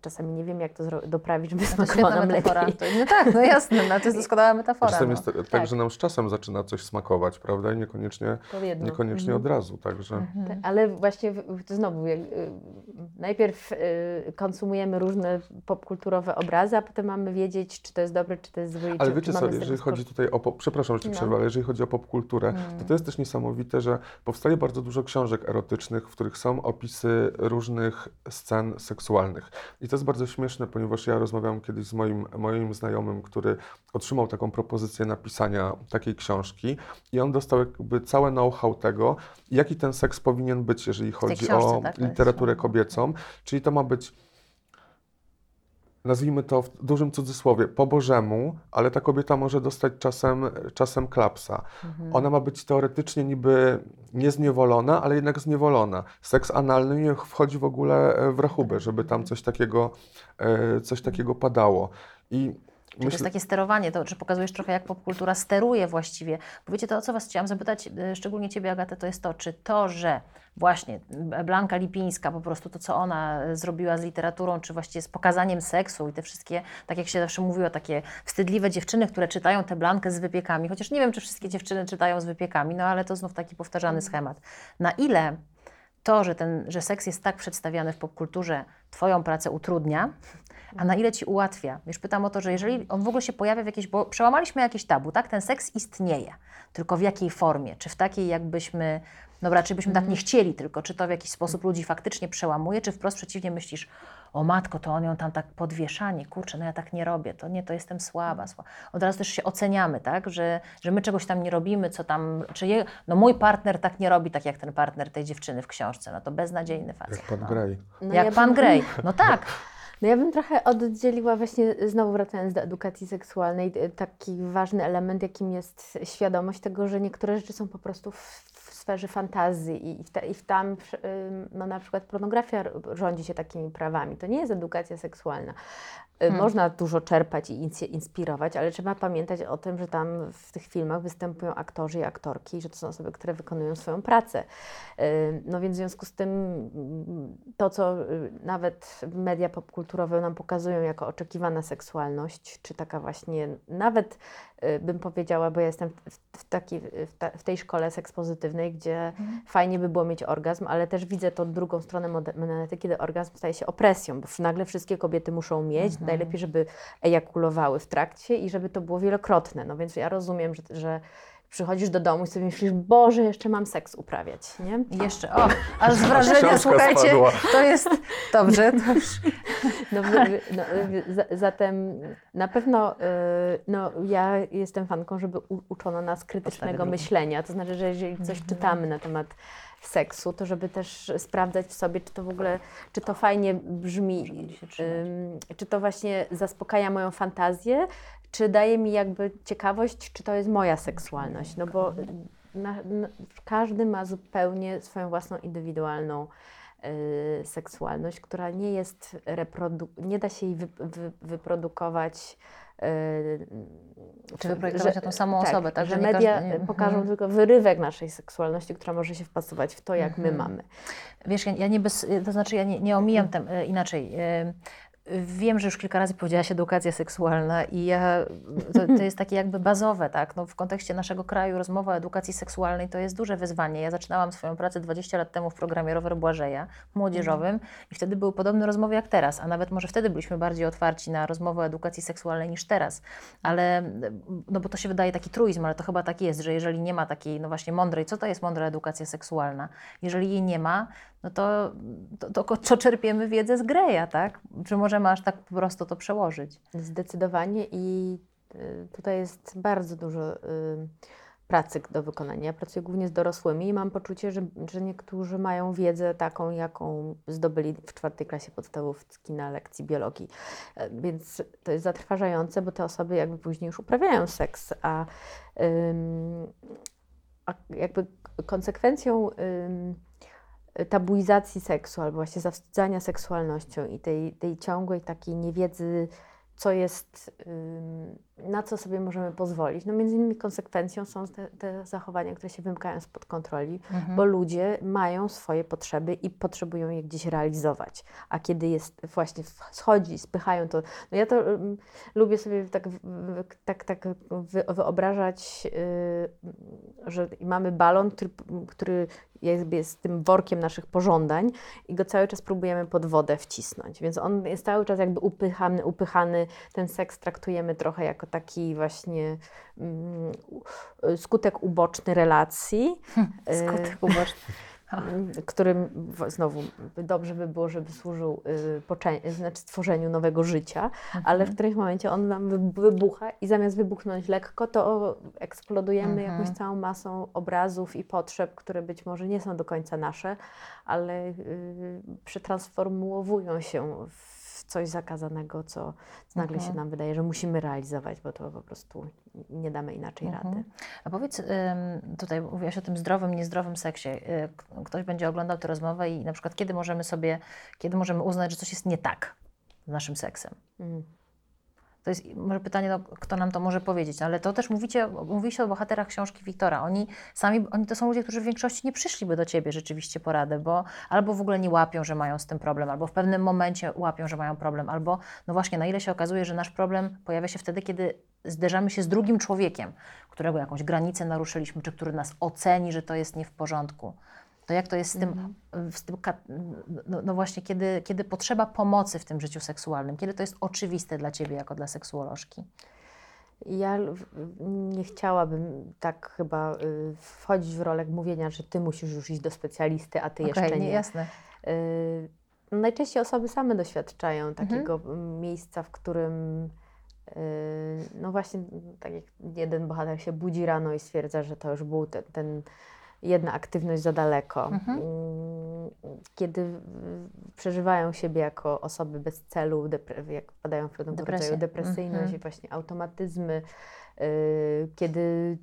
czasami nie wiem, jak to doprawić, żeby To smakowało nam metafora. lepiej. To, no tak, no jasne, no, to jest doskonała metafora. Czasem no. jest tak, tak, Tak. że nam z czasem zaczyna coś smakować, prawda? I niekoniecznie, niekoniecznie Mhm. od razu, także... Mhm. Ale właśnie w- znowu, jak, y, najpierw y, konsumujemy różne popkulturowe obrazy, a potem mamy wiedzieć, czy to jest dobre, czy to jest złe. i Ale czy, wiecie czy co, jeżeli chodzi tutaj o, pop- przepraszam, że ci No. przerwę, ale jeżeli chodzi o popkulturę, to Mm. to jest też niesamowite, że powstaje bardzo dużo książek erotycznych, w których są opisy różnych scen seksualnych. I to jest bardzo śmieszne, ponieważ ja rozmawiałem kiedyś z moim, moim znajomym, który otrzymał taką propozycję napisania takiej książki i on dostał jakby całe know-how tego, jaki ten seks powinien być, jeżeli chodzi książce, o tak? Literaturę kobiecą. Czyli to ma być nazwijmy to w dużym cudzysłowie, po Bożemu, ale ta kobieta może dostać czasem, czasem klapsa. Mhm. Ona ma być teoretycznie niby niezniewolona, ale jednak zniewolona. Seks analny nie wchodzi w ogóle e, w rachubę, żeby tam coś takiego, e, coś takiego padało. I Czyli to jest takie sterowanie, to czy pokazujesz trochę, jak popkultura steruje właściwie. Bo wiecie, to o co Was chciałam zapytać, e, szczególnie Ciebie, Agatę, to jest to, czy to, że właśnie Blanka Lipińska, po prostu to, co ona e, zrobiła z literaturą, czy właściwie z pokazaniem seksu i te wszystkie, tak jak się zawsze mówiło, takie wstydliwe dziewczyny, które czytają tę Blankę z wypiekami, chociaż nie wiem, czy wszystkie dziewczyny czytają z wypiekami, no ale to znów taki powtarzany schemat. Na ile to, że, ten, że seks jest tak przedstawiany w popkulturze, Twoją pracę utrudnia, a na ile Ci ułatwia? Wiesz, pytam o to, że jeżeli on w ogóle się pojawia w jakiejś, bo przełamaliśmy jakieś tabu, tak? Ten seks istnieje, tylko w jakiej formie? Czy w takiej, jakbyśmy, no raczej byśmy tak nie chcieli, tylko czy to w jakiś sposób ludzi faktycznie przełamuje, czy wprost przeciwnie myślisz, o matko, to on ją tam tak podwieszanie, kurczę, no ja tak nie robię, to nie, to jestem słaba. słaba. Od razu też się oceniamy, tak, że, że my czegoś tam nie robimy, co tam, czy je, no mój partner tak nie robi, tak jak ten partner tej dziewczyny w książce, no to beznadziejny facet. Jak pan no. Grey. No jak ja pan bym- Grey, no tak. No ja bym trochę oddzieliła właśnie, znowu wracając do edukacji seksualnej, y, taki ważny element, jakim jest świadomość tego, że niektóre rzeczy są po prostu w sferze fantazji i, w ta, i w tam ym, no na przykład pornografia rządzi się takimi prawami. To nie jest edukacja seksualna. Y, Można dużo czerpać i inspirować, ale trzeba pamiętać o tym, że tam w tych filmach występują aktorzy i aktorki, i że to są osoby, które wykonują swoją pracę. Y, No więc w związku z tym to, co y, nawet media popkulturowe nam pokazują jako oczekiwana seksualność, czy taka właśnie, nawet y, bym powiedziała, bo ja jestem w, takiej, w, ta, w tej szkole seks pozytywnej, gdzie fajnie by było mieć orgazm, ale też widzę tą drugą stronę monety, kiedy orgazm staje się opresją, bo nagle wszystkie kobiety muszą mieć, najlepiej, żeby ejakulowały w trakcie i żeby to było wielokrotne. No więc ja rozumiem, że, że przychodzisz do domu i sobie myślisz, Boże, jeszcze mam seks uprawiać, nie? I jeszcze, o, aż z wrażenia, słuchajcie, spadła. to jest, dobrze, to już, No, no, zatem na pewno y, no, ja jestem fanką, żeby uczono nas krytycznego myślenia. To znaczy, że jeżeli coś czytamy na temat seksu, to żeby też sprawdzać w sobie, czy to w ogóle, czy to fajnie brzmi, czy to właśnie zaspokaja moją fantazję, czy daje mi jakby ciekawość, czy to jest moja seksualność. No bo na, na, każdy ma zupełnie swoją własną indywidualną y, seksualność, która nie jest reprodu- nie da się jej wy, wy, wyprodukować. y, Czy wyprojektować na tą samą osobę, tak, Że, że media każdy- pokażą mhm. tylko wyrywek naszej seksualności, która może się wpasować w to, jak my mamy. Wiesz, ja, ja nie bez, to znaczy ja nie, nie omijam tem, e, inaczej. e, Wiem, że już kilka razy powiedziałaś edukacja seksualna i ja, to, to jest takie jakby bazowe, tak? No, w kontekście naszego kraju rozmowa o edukacji seksualnej to jest duże wyzwanie. Ja zaczynałam swoją pracę 20 lat temu w programie Rower Błażeja młodzieżowym i wtedy były podobne rozmowy jak teraz, a nawet może wtedy byliśmy bardziej otwarci na rozmowę o edukacji seksualnej niż teraz. Ale, no bo to się wydaje taki truizm, ale to chyba tak jest, że jeżeli nie ma takiej, no właśnie mądrej, co to jest mądra edukacja seksualna? Jeżeli jej nie ma, no to, to, to, to czerpiemy wiedzę z Greya, tak? Czy możemy aż tak po prostu to przełożyć? Zdecydowanie i y, tutaj jest bardzo dużo y, pracy do wykonania. Pracuję głównie z dorosłymi i mam poczucie, że, że niektórzy mają wiedzę taką, jaką zdobyli w czwartej klasie podstawówki na lekcji biologii. E, Więc to jest zatrważające, bo te osoby jakby później już uprawiają seks, a, a jakby konsekwencją tabuizacji seksu albo właśnie zawstydzania seksualnością i tej, tej ciągłej takiej niewiedzy, co jest, na co sobie możemy pozwolić. No między innymi konsekwencją są te, te zachowania, które się wymykają spod kontroli, bo ludzie mają swoje potrzeby i potrzebują je gdzieś realizować. A kiedy jest właśnie schodzi, spychają to, no ja to ym, lubię sobie tak, tak, tak wy, wyobrażać, yy, że mamy balon, który, który jest, jest tym workiem naszych pożądań i go cały czas próbujemy pod wodę wcisnąć. Więc on jest cały czas jakby upychany, upychany. Ten seks traktujemy trochę jako taki właśnie mm, u- skutek uboczny relacji. Skutek uboczny. Którym znowu dobrze by było, żeby służył y, znaczy stworzeniu nowego życia, ale w którymś momencie on nam wy- wybucha i zamiast wybuchnąć lekko, to eksplodujemy Mhm. jakąś całą masą obrazów i potrzeb, które być może nie są do końca nasze, ale y, przetransformułowują się w coś zakazanego, co nagle się nam wydaje, że musimy realizować, bo to po prostu nie damy inaczej rady. A powiedz, tutaj mówiłaś o tym zdrowym, niezdrowym seksie. Y, Ktoś będzie oglądał tę rozmowę i na przykład kiedy możemy sobie, kiedy możemy uznać, że coś jest nie tak z naszym seksem? Mhm. To jest może pytanie, no, kto nam to może powiedzieć, ale to też mówicie, mówicie o bohaterach książki Wiktora. Oni sami, oni to są ludzie, którzy w większości nie przyszliby do ciebie rzeczywiście poradę, bo albo w ogóle nie łapią, że mają z tym problem, albo w pewnym momencie łapią, że mają problem, albo no właśnie, na ile się okazuje, że nasz problem pojawia się wtedy, kiedy zderzamy się z drugim człowiekiem, którego jakąś granicę naruszyliśmy, czy który nas oceni, że to jest nie w porządku. To jak to jest z tym, Mhm. z tym no, no właśnie, kiedy, kiedy potrzeba pomocy w tym życiu seksualnym, kiedy to jest oczywiste dla Ciebie jako dla seksuolożki? Ja nie chciałabym tak chyba y, wchodzić w rolę mówienia, że ty musisz już iść do specjalisty, a ty Okej, jeszcze nie. jasne. Y, Najczęściej osoby same doświadczają takiego mm, miejsca, w którym y, no właśnie tak jak jeden bohater się budzi rano i stwierdza, że to już był ten, ten jedna aktywność za daleko. Mhm. Mm, Kiedy przeżywają siebie jako osoby bez celu, jak wpadają w pewnego Depresję. rodzaju depresyjność Mhm. i właśnie automatyzmy, y, kiedy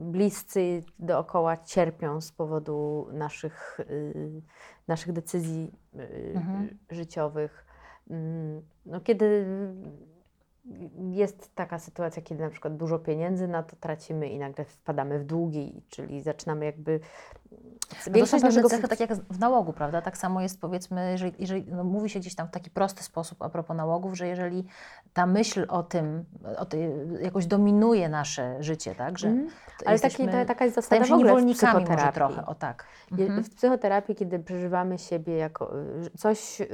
bliscy dookoła cierpią z powodu naszych, y, naszych decyzji y, Mhm. życiowych. Mm, No, kiedy jest taka sytuacja, kiedy na przykład dużo pieniędzy na to tracimy i nagle wpadamy w długi, czyli zaczynamy jakby. No to są pewne cechy, tak jak w nałogu, prawda? Tak samo jest powiedzmy, jeżeli, jeżeli no mówi się gdzieś tam w taki prosty sposób a propos nałogów, że jeżeli ta myśl o tym, o tej, jakoś dominuje nasze życie, tak? Że to Ale taki, ta, taka jest zasada w ogóle w psychoterapii. trochę, o tak. Mhm. W psychoterapii, kiedy przeżywamy siebie jako coś, y,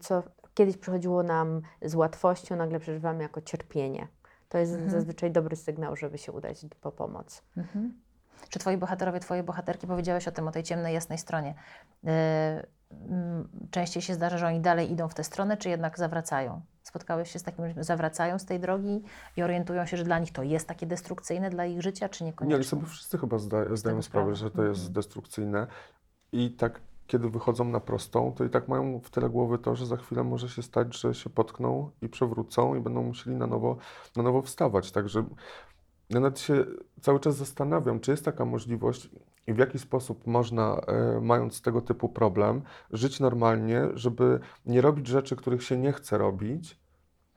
co kiedyś przychodziło nam z łatwością, nagle przeżywamy jako cierpienie. To jest Mhm. zazwyczaj dobry sygnał, żeby się udać po pomoc. Mhm. Czy twoi bohaterowie, twoje bohaterki powiedziałeś o tym, o tej ciemnej, jasnej stronie. Mm, częściej się zdarza, że oni dalej idą w tę stronę, czy jednak zawracają? Spotkałeś się z takim, że zawracają z tej drogi i orientują się, że dla nich to jest takie destrukcyjne dla ich życia, czy Nie, niekoniecznie? ale sobie wszyscy chyba zda, zdają sprawę, sprawę. że to jest Mhm. destrukcyjne. I tak, kiedy wychodzą na prostą, to i tak mają w tyle głowy to, że za chwilę może się stać, że się potkną i przewrócą i będą musieli na nowo, na nowo wstawać. Także ja nawet się cały czas zastanawiam, czy jest taka możliwość i w jaki sposób można, e, mając tego typu problem, żyć normalnie, żeby nie robić rzeczy, których się nie chce robić,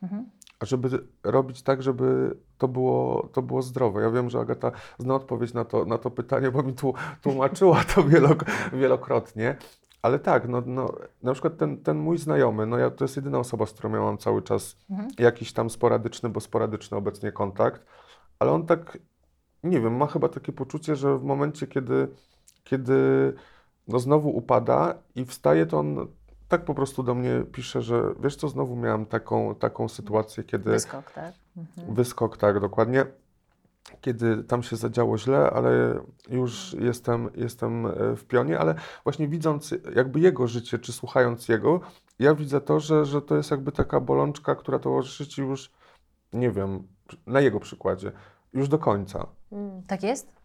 Mhm. Żeby robić tak, żeby to było, to było zdrowe. Ja wiem, że Agata zna odpowiedź na to, na to pytanie, bo mi tu tłumaczyła to wielok, wielokrotnie. Ale tak, no, no, na przykład ten, ten mój znajomy, no ja, to jest jedyna osoba, z którą miałam cały czas Mhm. jakiś tam sporadyczny, bo sporadyczny obecnie kontakt, ale on tak, nie wiem, ma chyba takie poczucie, że w momencie, kiedy, kiedy no znowu upada i wstaje, to on tak po prostu do mnie pisze, że wiesz co, znowu miałam taką, taką sytuację, kiedy Wyskok, tak? Mhm. wyskok, tak, dokładnie, kiedy tam się zadziało źle, ale już jestem, jestem e, w pionie, ale właśnie widząc jakby jego życie, czy słuchając jego, ja widzę to, że, że to jest jakby taka bolączka, która towarzyszy ci już, nie wiem, na jego przykładzie, już do końca. Mm. Tak jest?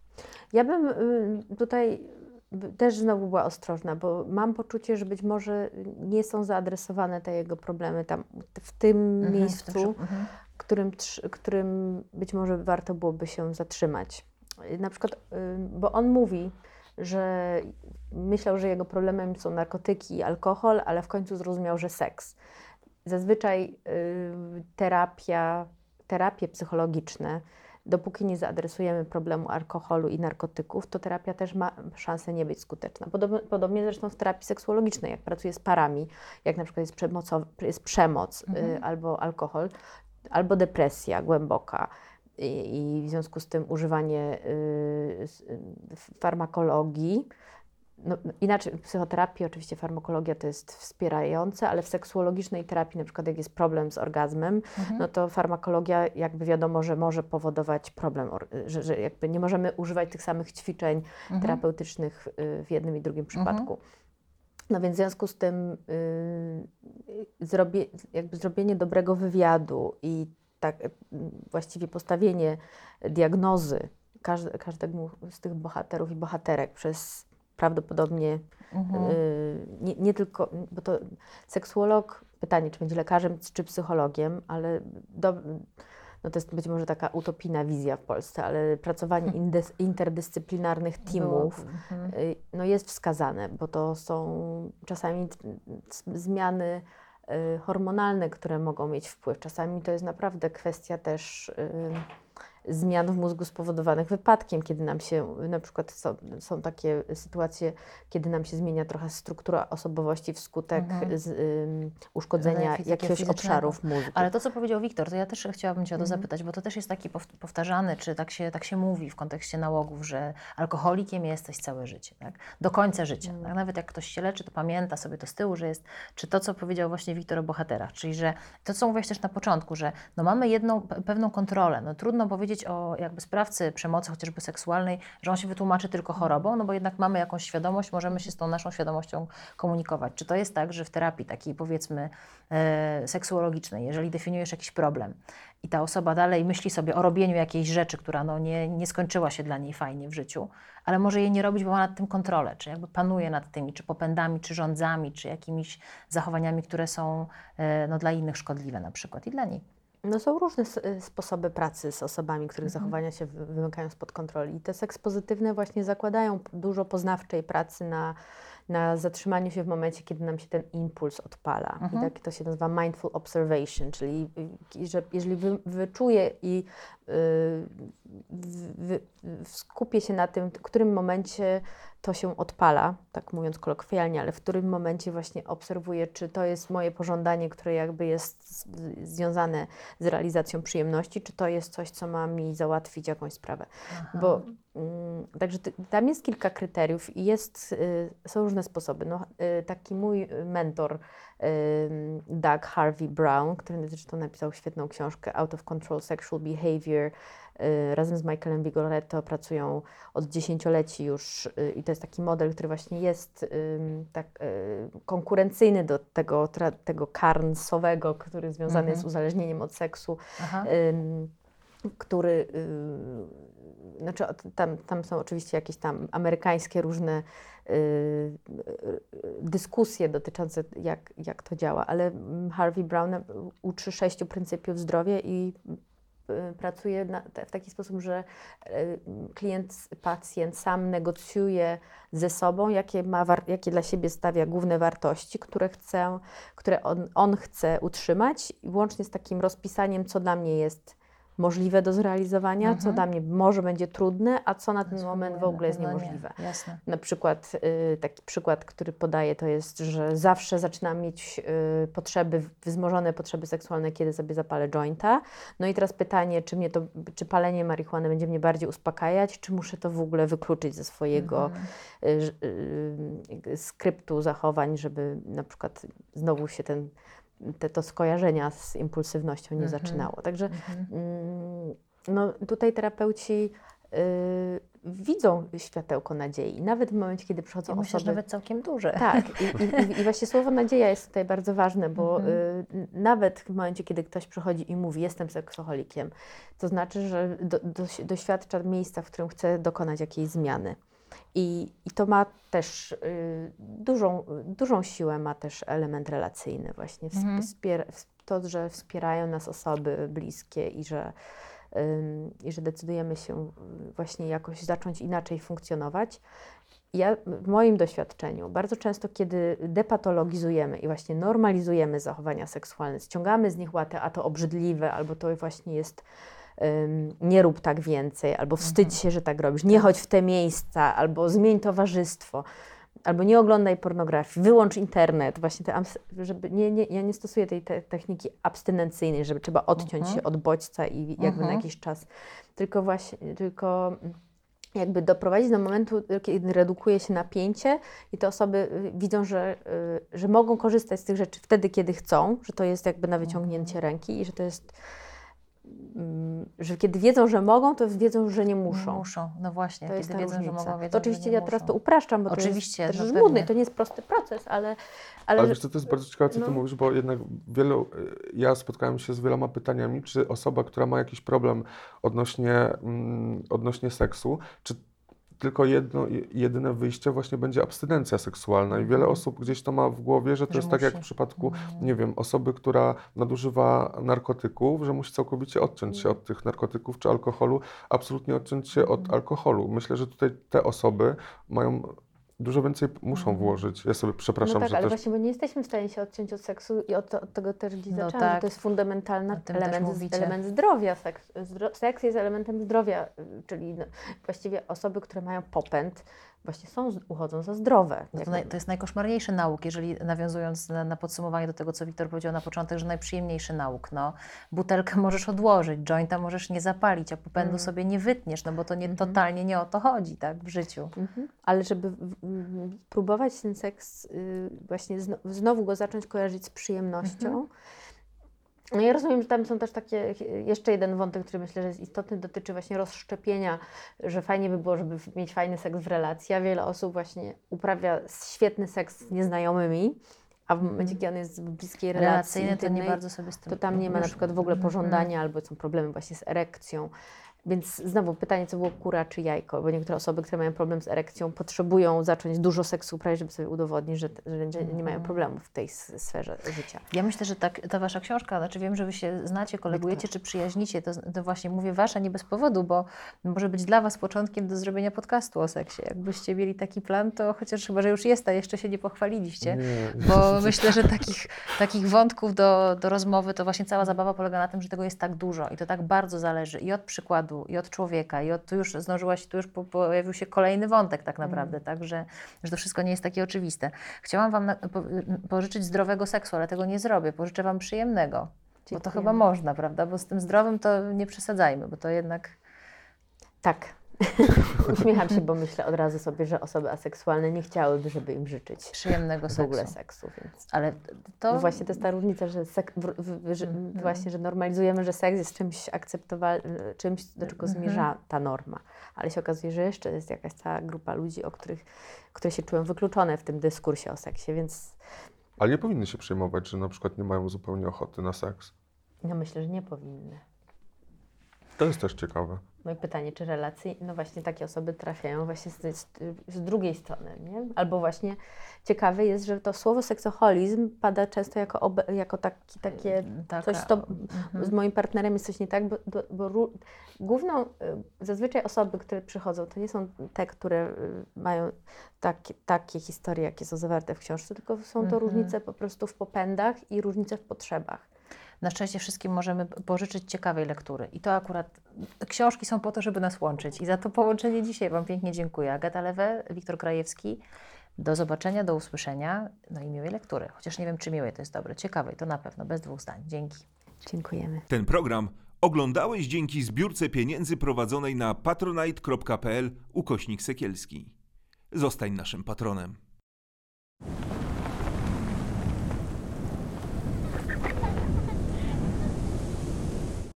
Ja bym y, tutaj też znowu była ostrożna, bo mam poczucie, że być może nie są zaadresowane te jego problemy tam w tym Mhm, w tym miejscu, przy- mhm. którym, którym być może warto byłoby się zatrzymać. Na przykład, bo on mówi, że myślał, że jego problemem są narkotyki i alkohol, ale w końcu zrozumiał, że seks. Zazwyczaj terapia, terapie psychologiczne, dopóki nie zaadresujemy problemu alkoholu i narkotyków, to terapia też ma szansę nie być skuteczna. Podobnie, podobnie zresztą w terapii seksuologicznej, jak pracuję z parami, jak na przykład jest, przemocow, jest przemoc y, Mhm. albo alkohol, albo depresja głęboka i, w związku z tym używanie y, farmakologii. No, no, inaczej, w psychoterapii oczywiście farmakologia to jest wspierające, ale w seksuologicznej terapii, na przykład jak jest problem z orgazmem, Mhm. no to farmakologia jakby wiadomo, że może powodować problem, że, że jakby nie możemy używać tych samych ćwiczeń Mhm. terapeutycznych y, w jednym i drugim przypadku. No więc w związku z tym y, zrobie, jakby zrobienie dobrego wywiadu i tak y, właściwie postawienie diagnozy każde, każdemu z tych bohaterów i bohaterek przez prawdopodobnie Mhm. y, nie, nie tylko, bo to seksuolog, pytanie, czy będzie lekarzem, czy psychologiem, ale do, no to jest być może taka utopijna wizja w Polsce, ale pracowanie indes, interdyscyplinarnych teamów mhm. y, no jest wskazane, bo to są czasami zmiany y, hormonalne, które mogą mieć wpływ. Czasami to jest naprawdę kwestia też zmian w mózgu spowodowanych wypadkiem, kiedy nam się, na przykład są, są takie sytuacje, kiedy nam się zmienia trochę struktura osobowości wskutek Mhm. z, uszkodzenia jakiegoś obszarów mózgu. Ale to, co powiedział Wiktor, to ja też chciałabym Cię o to Mhm. zapytać, bo to też jest taki pow- powtarzany, czy tak się, tak się mówi w kontekście nałogów, że alkoholikiem jesteś całe życie, tak? do końca życia. Mhm. Tak? Nawet jak ktoś się leczy, to pamięta sobie to z tyłu, że jest, czy to, co powiedział właśnie Wiktor o bohaterach, czyli że to, co mówiłeś też na początku, że no mamy jedną pe- pewną kontrolę. No trudno powiedzieć o jakby sprawcy przemocy, chociażby seksualnej, że on się wytłumaczy tylko chorobą, no bo jednak mamy jakąś świadomość, możemy się z tą naszą świadomością komunikować. Czy to jest tak, że w terapii takiej powiedzmy e, seksuologicznej, jeżeli definiujesz jakiś problem i ta osoba dalej myśli sobie o robieniu jakiejś rzeczy, która no nie, nie skończyła się dla niej fajnie w życiu, ale może jej nie robić, bo ma nad tym kontrolę, czy jakby panuje nad tymi, czy popędami, czy rządzami, czy jakimiś zachowaniami, które są e, no, dla innych szkodliwe na przykład i dla niej. No są różne y, sposoby pracy z osobami, których Mhm. zachowania się wy- wymykają spod kontroli. I te seks pozytywne właśnie zakładają dużo poznawczej pracy na, na zatrzymaniu się w momencie, kiedy nam się ten impuls odpala. Mhm. I tak to się nazywa mindful observation, czyli y, że jeżeli wy, wyczuję i y, w, w, skupię się na tym, w którym momencie to się odpala, tak mówiąc kolokwialnie, ale w którym momencie właśnie obserwuję, czy to jest moje pożądanie, które jakby jest związane z realizacją przyjemności, czy to jest coś, co ma mi załatwić jakąś sprawę. Bo mm, także ty, tam jest kilka kryteriów i jest, y, są różne sposoby. No, y, taki mój mentor, y, Doug Harvey Brown, który zresztą napisał świetną książkę Out of Control Sexual Behavior, razem z Michaelem Vigoretto pracują od dziesięcioleci już y, i to jest taki model, który właśnie jest tak y, konkurencyjny do tego, tego karnsowego, który związany Mhm. jest z uzależnieniem od seksu Aha. który, y, znaczy tam, tam są oczywiście jakieś tam amerykańskie różne y, y, dyskusje dotyczące jak, jak to działa, ale Harvey Brown y, uczy sześciu pryncypiów zdrowia i y, pracuje na, w taki sposób, że y, klient, pacjent sam negocjuje ze sobą, jakie, ma jakie dla siebie stawia główne wartości, które, chcę, które on, on chce utrzymać, łącznie z takim rozpisaniem, co dla mnie jest możliwe do zrealizowania, co Mhm. dla mnie może będzie trudne, a co na ten moment w ogóle jest nie, niemożliwe. Jasne. Na przykład y, taki przykład, który podaję, to jest, że zawsze zaczynam mieć y, potrzeby, wzmożone potrzeby seksualne, kiedy sobie zapalę jointa. No i teraz pytanie, czy, mnie to, czy palenie marihuany będzie mnie bardziej uspokajać, czy muszę to w ogóle wykluczyć ze swojego Mhm. y, skryptu zachowań, żeby na przykład znowu się ten, te, to skojarzenia z impulsywnością nie Mhm. zaczynało. Także Mhm. Mm, No, tutaj terapeuci y, widzą światełko nadziei. Nawet w momencie, kiedy przychodzą Ja myślę, osoby... nawet całkiem duże. Tak, i, i, i właśnie słowo nadzieja jest tutaj bardzo ważne, bo Mhm. y, nawet w momencie, kiedy ktoś przychodzi i mówi, jestem seksoholikiem, to znaczy, że do, doś- doświadcza miejsca, w którym chce dokonać jakiejś zmiany. I, i to ma też y, dużą, dużą siłę, ma też element relacyjny właśnie. Mhm. Wspier- to, że wspierają nas osoby bliskie i że, ym, i że decydujemy się y, właśnie jakoś zacząć inaczej funkcjonować. Ja w moim doświadczeniu bardzo często, kiedy depatologizujemy i właśnie normalizujemy zachowania seksualne, ściągamy z nich łatę, a to obrzydliwe, albo to właśnie jest nie rób tak więcej, albo wstydź się, że tak robisz, nie chodź w te miejsca, albo zmień towarzystwo, albo nie oglądaj pornografii, wyłącz internet, właśnie te, żeby nie, nie, ja nie stosuję tej te techniki abstynencyjnej, żeby trzeba odciąć Mhm. się od bodźca i jakby na Mhm. jakiś czas, tylko właśnie, tylko jakby doprowadzić do momentu, kiedy redukuje się napięcie i te osoby y, widzą, że, y, że mogą korzystać z tych rzeczy wtedy, kiedy chcą, że to jest jakby na wyciągnięcie ręki i że to jest, że kiedy wiedzą, że mogą, to wiedzą, że nie muszą. Muszą, no właśnie, To jest kiedy ta wiedzą, że różnica. mogą, wiedzą, to oczywiście że nie ja teraz muszą. to upraszczam, bo Oczywiście, to jest no też pewnie. żmudne, to nie jest prosty proces, ale... Ale, Ale wiesz co, to jest bardzo ciekawe, co ty no. mówisz, bo jednak wielu, ja spotkałem się z wieloma pytaniami, czy osoba, która ma jakiś problem odnośnie, mm, odnośnie seksu, czy tylko jedno, jedyne wyjście właśnie będzie abstynencja seksualna i wiele Mhm. osób gdzieś to ma w głowie, że to Że jest tak jak w musi. przypadku, Mhm. nie wiem, osoby, która nadużywa narkotyków, że musi całkowicie odciąć się od tych narkotyków czy alkoholu, absolutnie odciąć się od Mhm. alkoholu. Myślę, że tutaj te osoby mają dużo więcej muszą włożyć. Ja sobie przepraszam, no tak, że ale też właśnie, bo nie jesteśmy w stanie się odciąć od seksu i od, od tego też gdzieś No zaczęłam, tak. że to jest fundamentalny element, element zdrowia. Seks, zdro, seks jest elementem zdrowia, y, czyli no, właściwie osoby, które mają popęd, właśnie są, uchodzą za zdrowe. No to, naj, to jest najkoszmarniejszy nauk, jeżeli nawiązując na, na podsumowanie do tego, co Wiktor powiedział na początek, że najprzyjemniejszy nauk. No, butelkę możesz odłożyć, jointa możesz nie zapalić, a popędu Mm. sobie nie wytniesz, no bo to nie, Mhm. totalnie nie o to chodzi tak, w życiu. Mhm. Ale żeby w- w- próbować ten seks, y, właśnie zno, znowu go zacząć kojarzyć z przyjemnością. Mhm. No ja rozumiem, że tam są też takie, jeszcze jeden wątek, który myślę, że jest istotny, dotyczy właśnie rozszczepienia, że fajnie by było, żeby mieć fajny seks w relacji, a wiele osób właśnie uprawia świetny seks z nieznajomymi, a w momencie, kiedy on jest w bliskiej relacji Relacyjne to nie bardzo sobie z tym to tam nie ma na przykład w ogóle Mhm. pożądania albo są problemy właśnie z erekcją. Więc znowu pytanie, co było kura czy jajko, bo niektóre osoby, które mają problem z erekcją, potrzebują zacząć dużo seksu uprawiać, żeby sobie udowodnić, że, że nie- nie mają Mhm. problemów w tej sferze życia. Ja myślę, że tak, ta wasza książka, znaczy wiem, że wy się znacie, kolegujecie czy przyjaźnicie, to, to właśnie mówię wasza nie bez powodu, bo może być dla was początkiem do zrobienia podcastu o seksie. Jakbyście mieli taki plan, to chociaż chyba, że już jest, a jeszcze się nie pochwaliliście. Nie. Bo myślę, że takich, takich wątków do, do rozmowy, to właśnie cała zabawa polega na tym, że tego jest tak dużo i to tak bardzo zależy i od przykładu, i od człowieka, i od, tu już zdążyłaś, tu już po, pojawił się kolejny wątek tak naprawdę, tak, że, że to wszystko nie jest takie oczywiste. Chciałam Wam na, po, pożyczyć zdrowego seksu, ale tego nie zrobię, pożyczę Wam przyjemnego, bo to chyba można, prawda, bo z tym zdrowym to nie przesadzajmy, bo to jednak... Tak. Uśmiecham się, bo myślę od razu sobie, że osoby aseksualne nie chciałyby, żeby im życzyć Przyjemnego w ogóle seksu. seksu. Więc Ale to... no właśnie to jest ta różnica, że, sek, w, w, że Mhm. właśnie, że normalizujemy, że seks jest czymś akceptowalnym, czymś, do czego Mhm. zmierza ta norma. Ale się okazuje, że jeszcze jest jakaś cała grupa ludzi, o których, które się czują wykluczone w tym dyskursie o seksie, więc Ale nie powinny się przejmować, że na przykład nie mają zupełnie ochoty na seks. no myślę, że nie powinny. To jest też ciekawe. No i pytanie, czy relacje, no właśnie takie osoby trafiają właśnie z, z, z drugiej strony, nie? Albo właśnie ciekawe jest, że to słowo seksoholizm pada często jako, obe, jako taki, takie taka, coś, to Mhm. z moim partnerem jest coś nie tak, bo, bo, bo główną, y, zazwyczaj osoby, które przychodzą, to nie są te, które y, mają takie, takie historie, jakie są zawarte w książce, tylko są to Mhm. różnice po prostu w popędach i różnice w potrzebach. Na szczęście wszystkim możemy pożyczyć ciekawej lektury. I to akurat książki są po to, żeby nas łączyć. I za to połączenie dzisiaj Wam pięknie dziękuję. Agata Lewe, Wiktor Krajewski. Do zobaczenia, do usłyszenia. No i miłej lektury. Chociaż nie wiem, czy miłej to jest dobre. Ciekawej to na pewno, bez dwóch zdań. Dzięki. Dziękujemy. Ten program oglądałeś dzięki zbiórce pieniędzy prowadzonej na patronite.pl ukośnik sekielski. Zostań naszym patronem.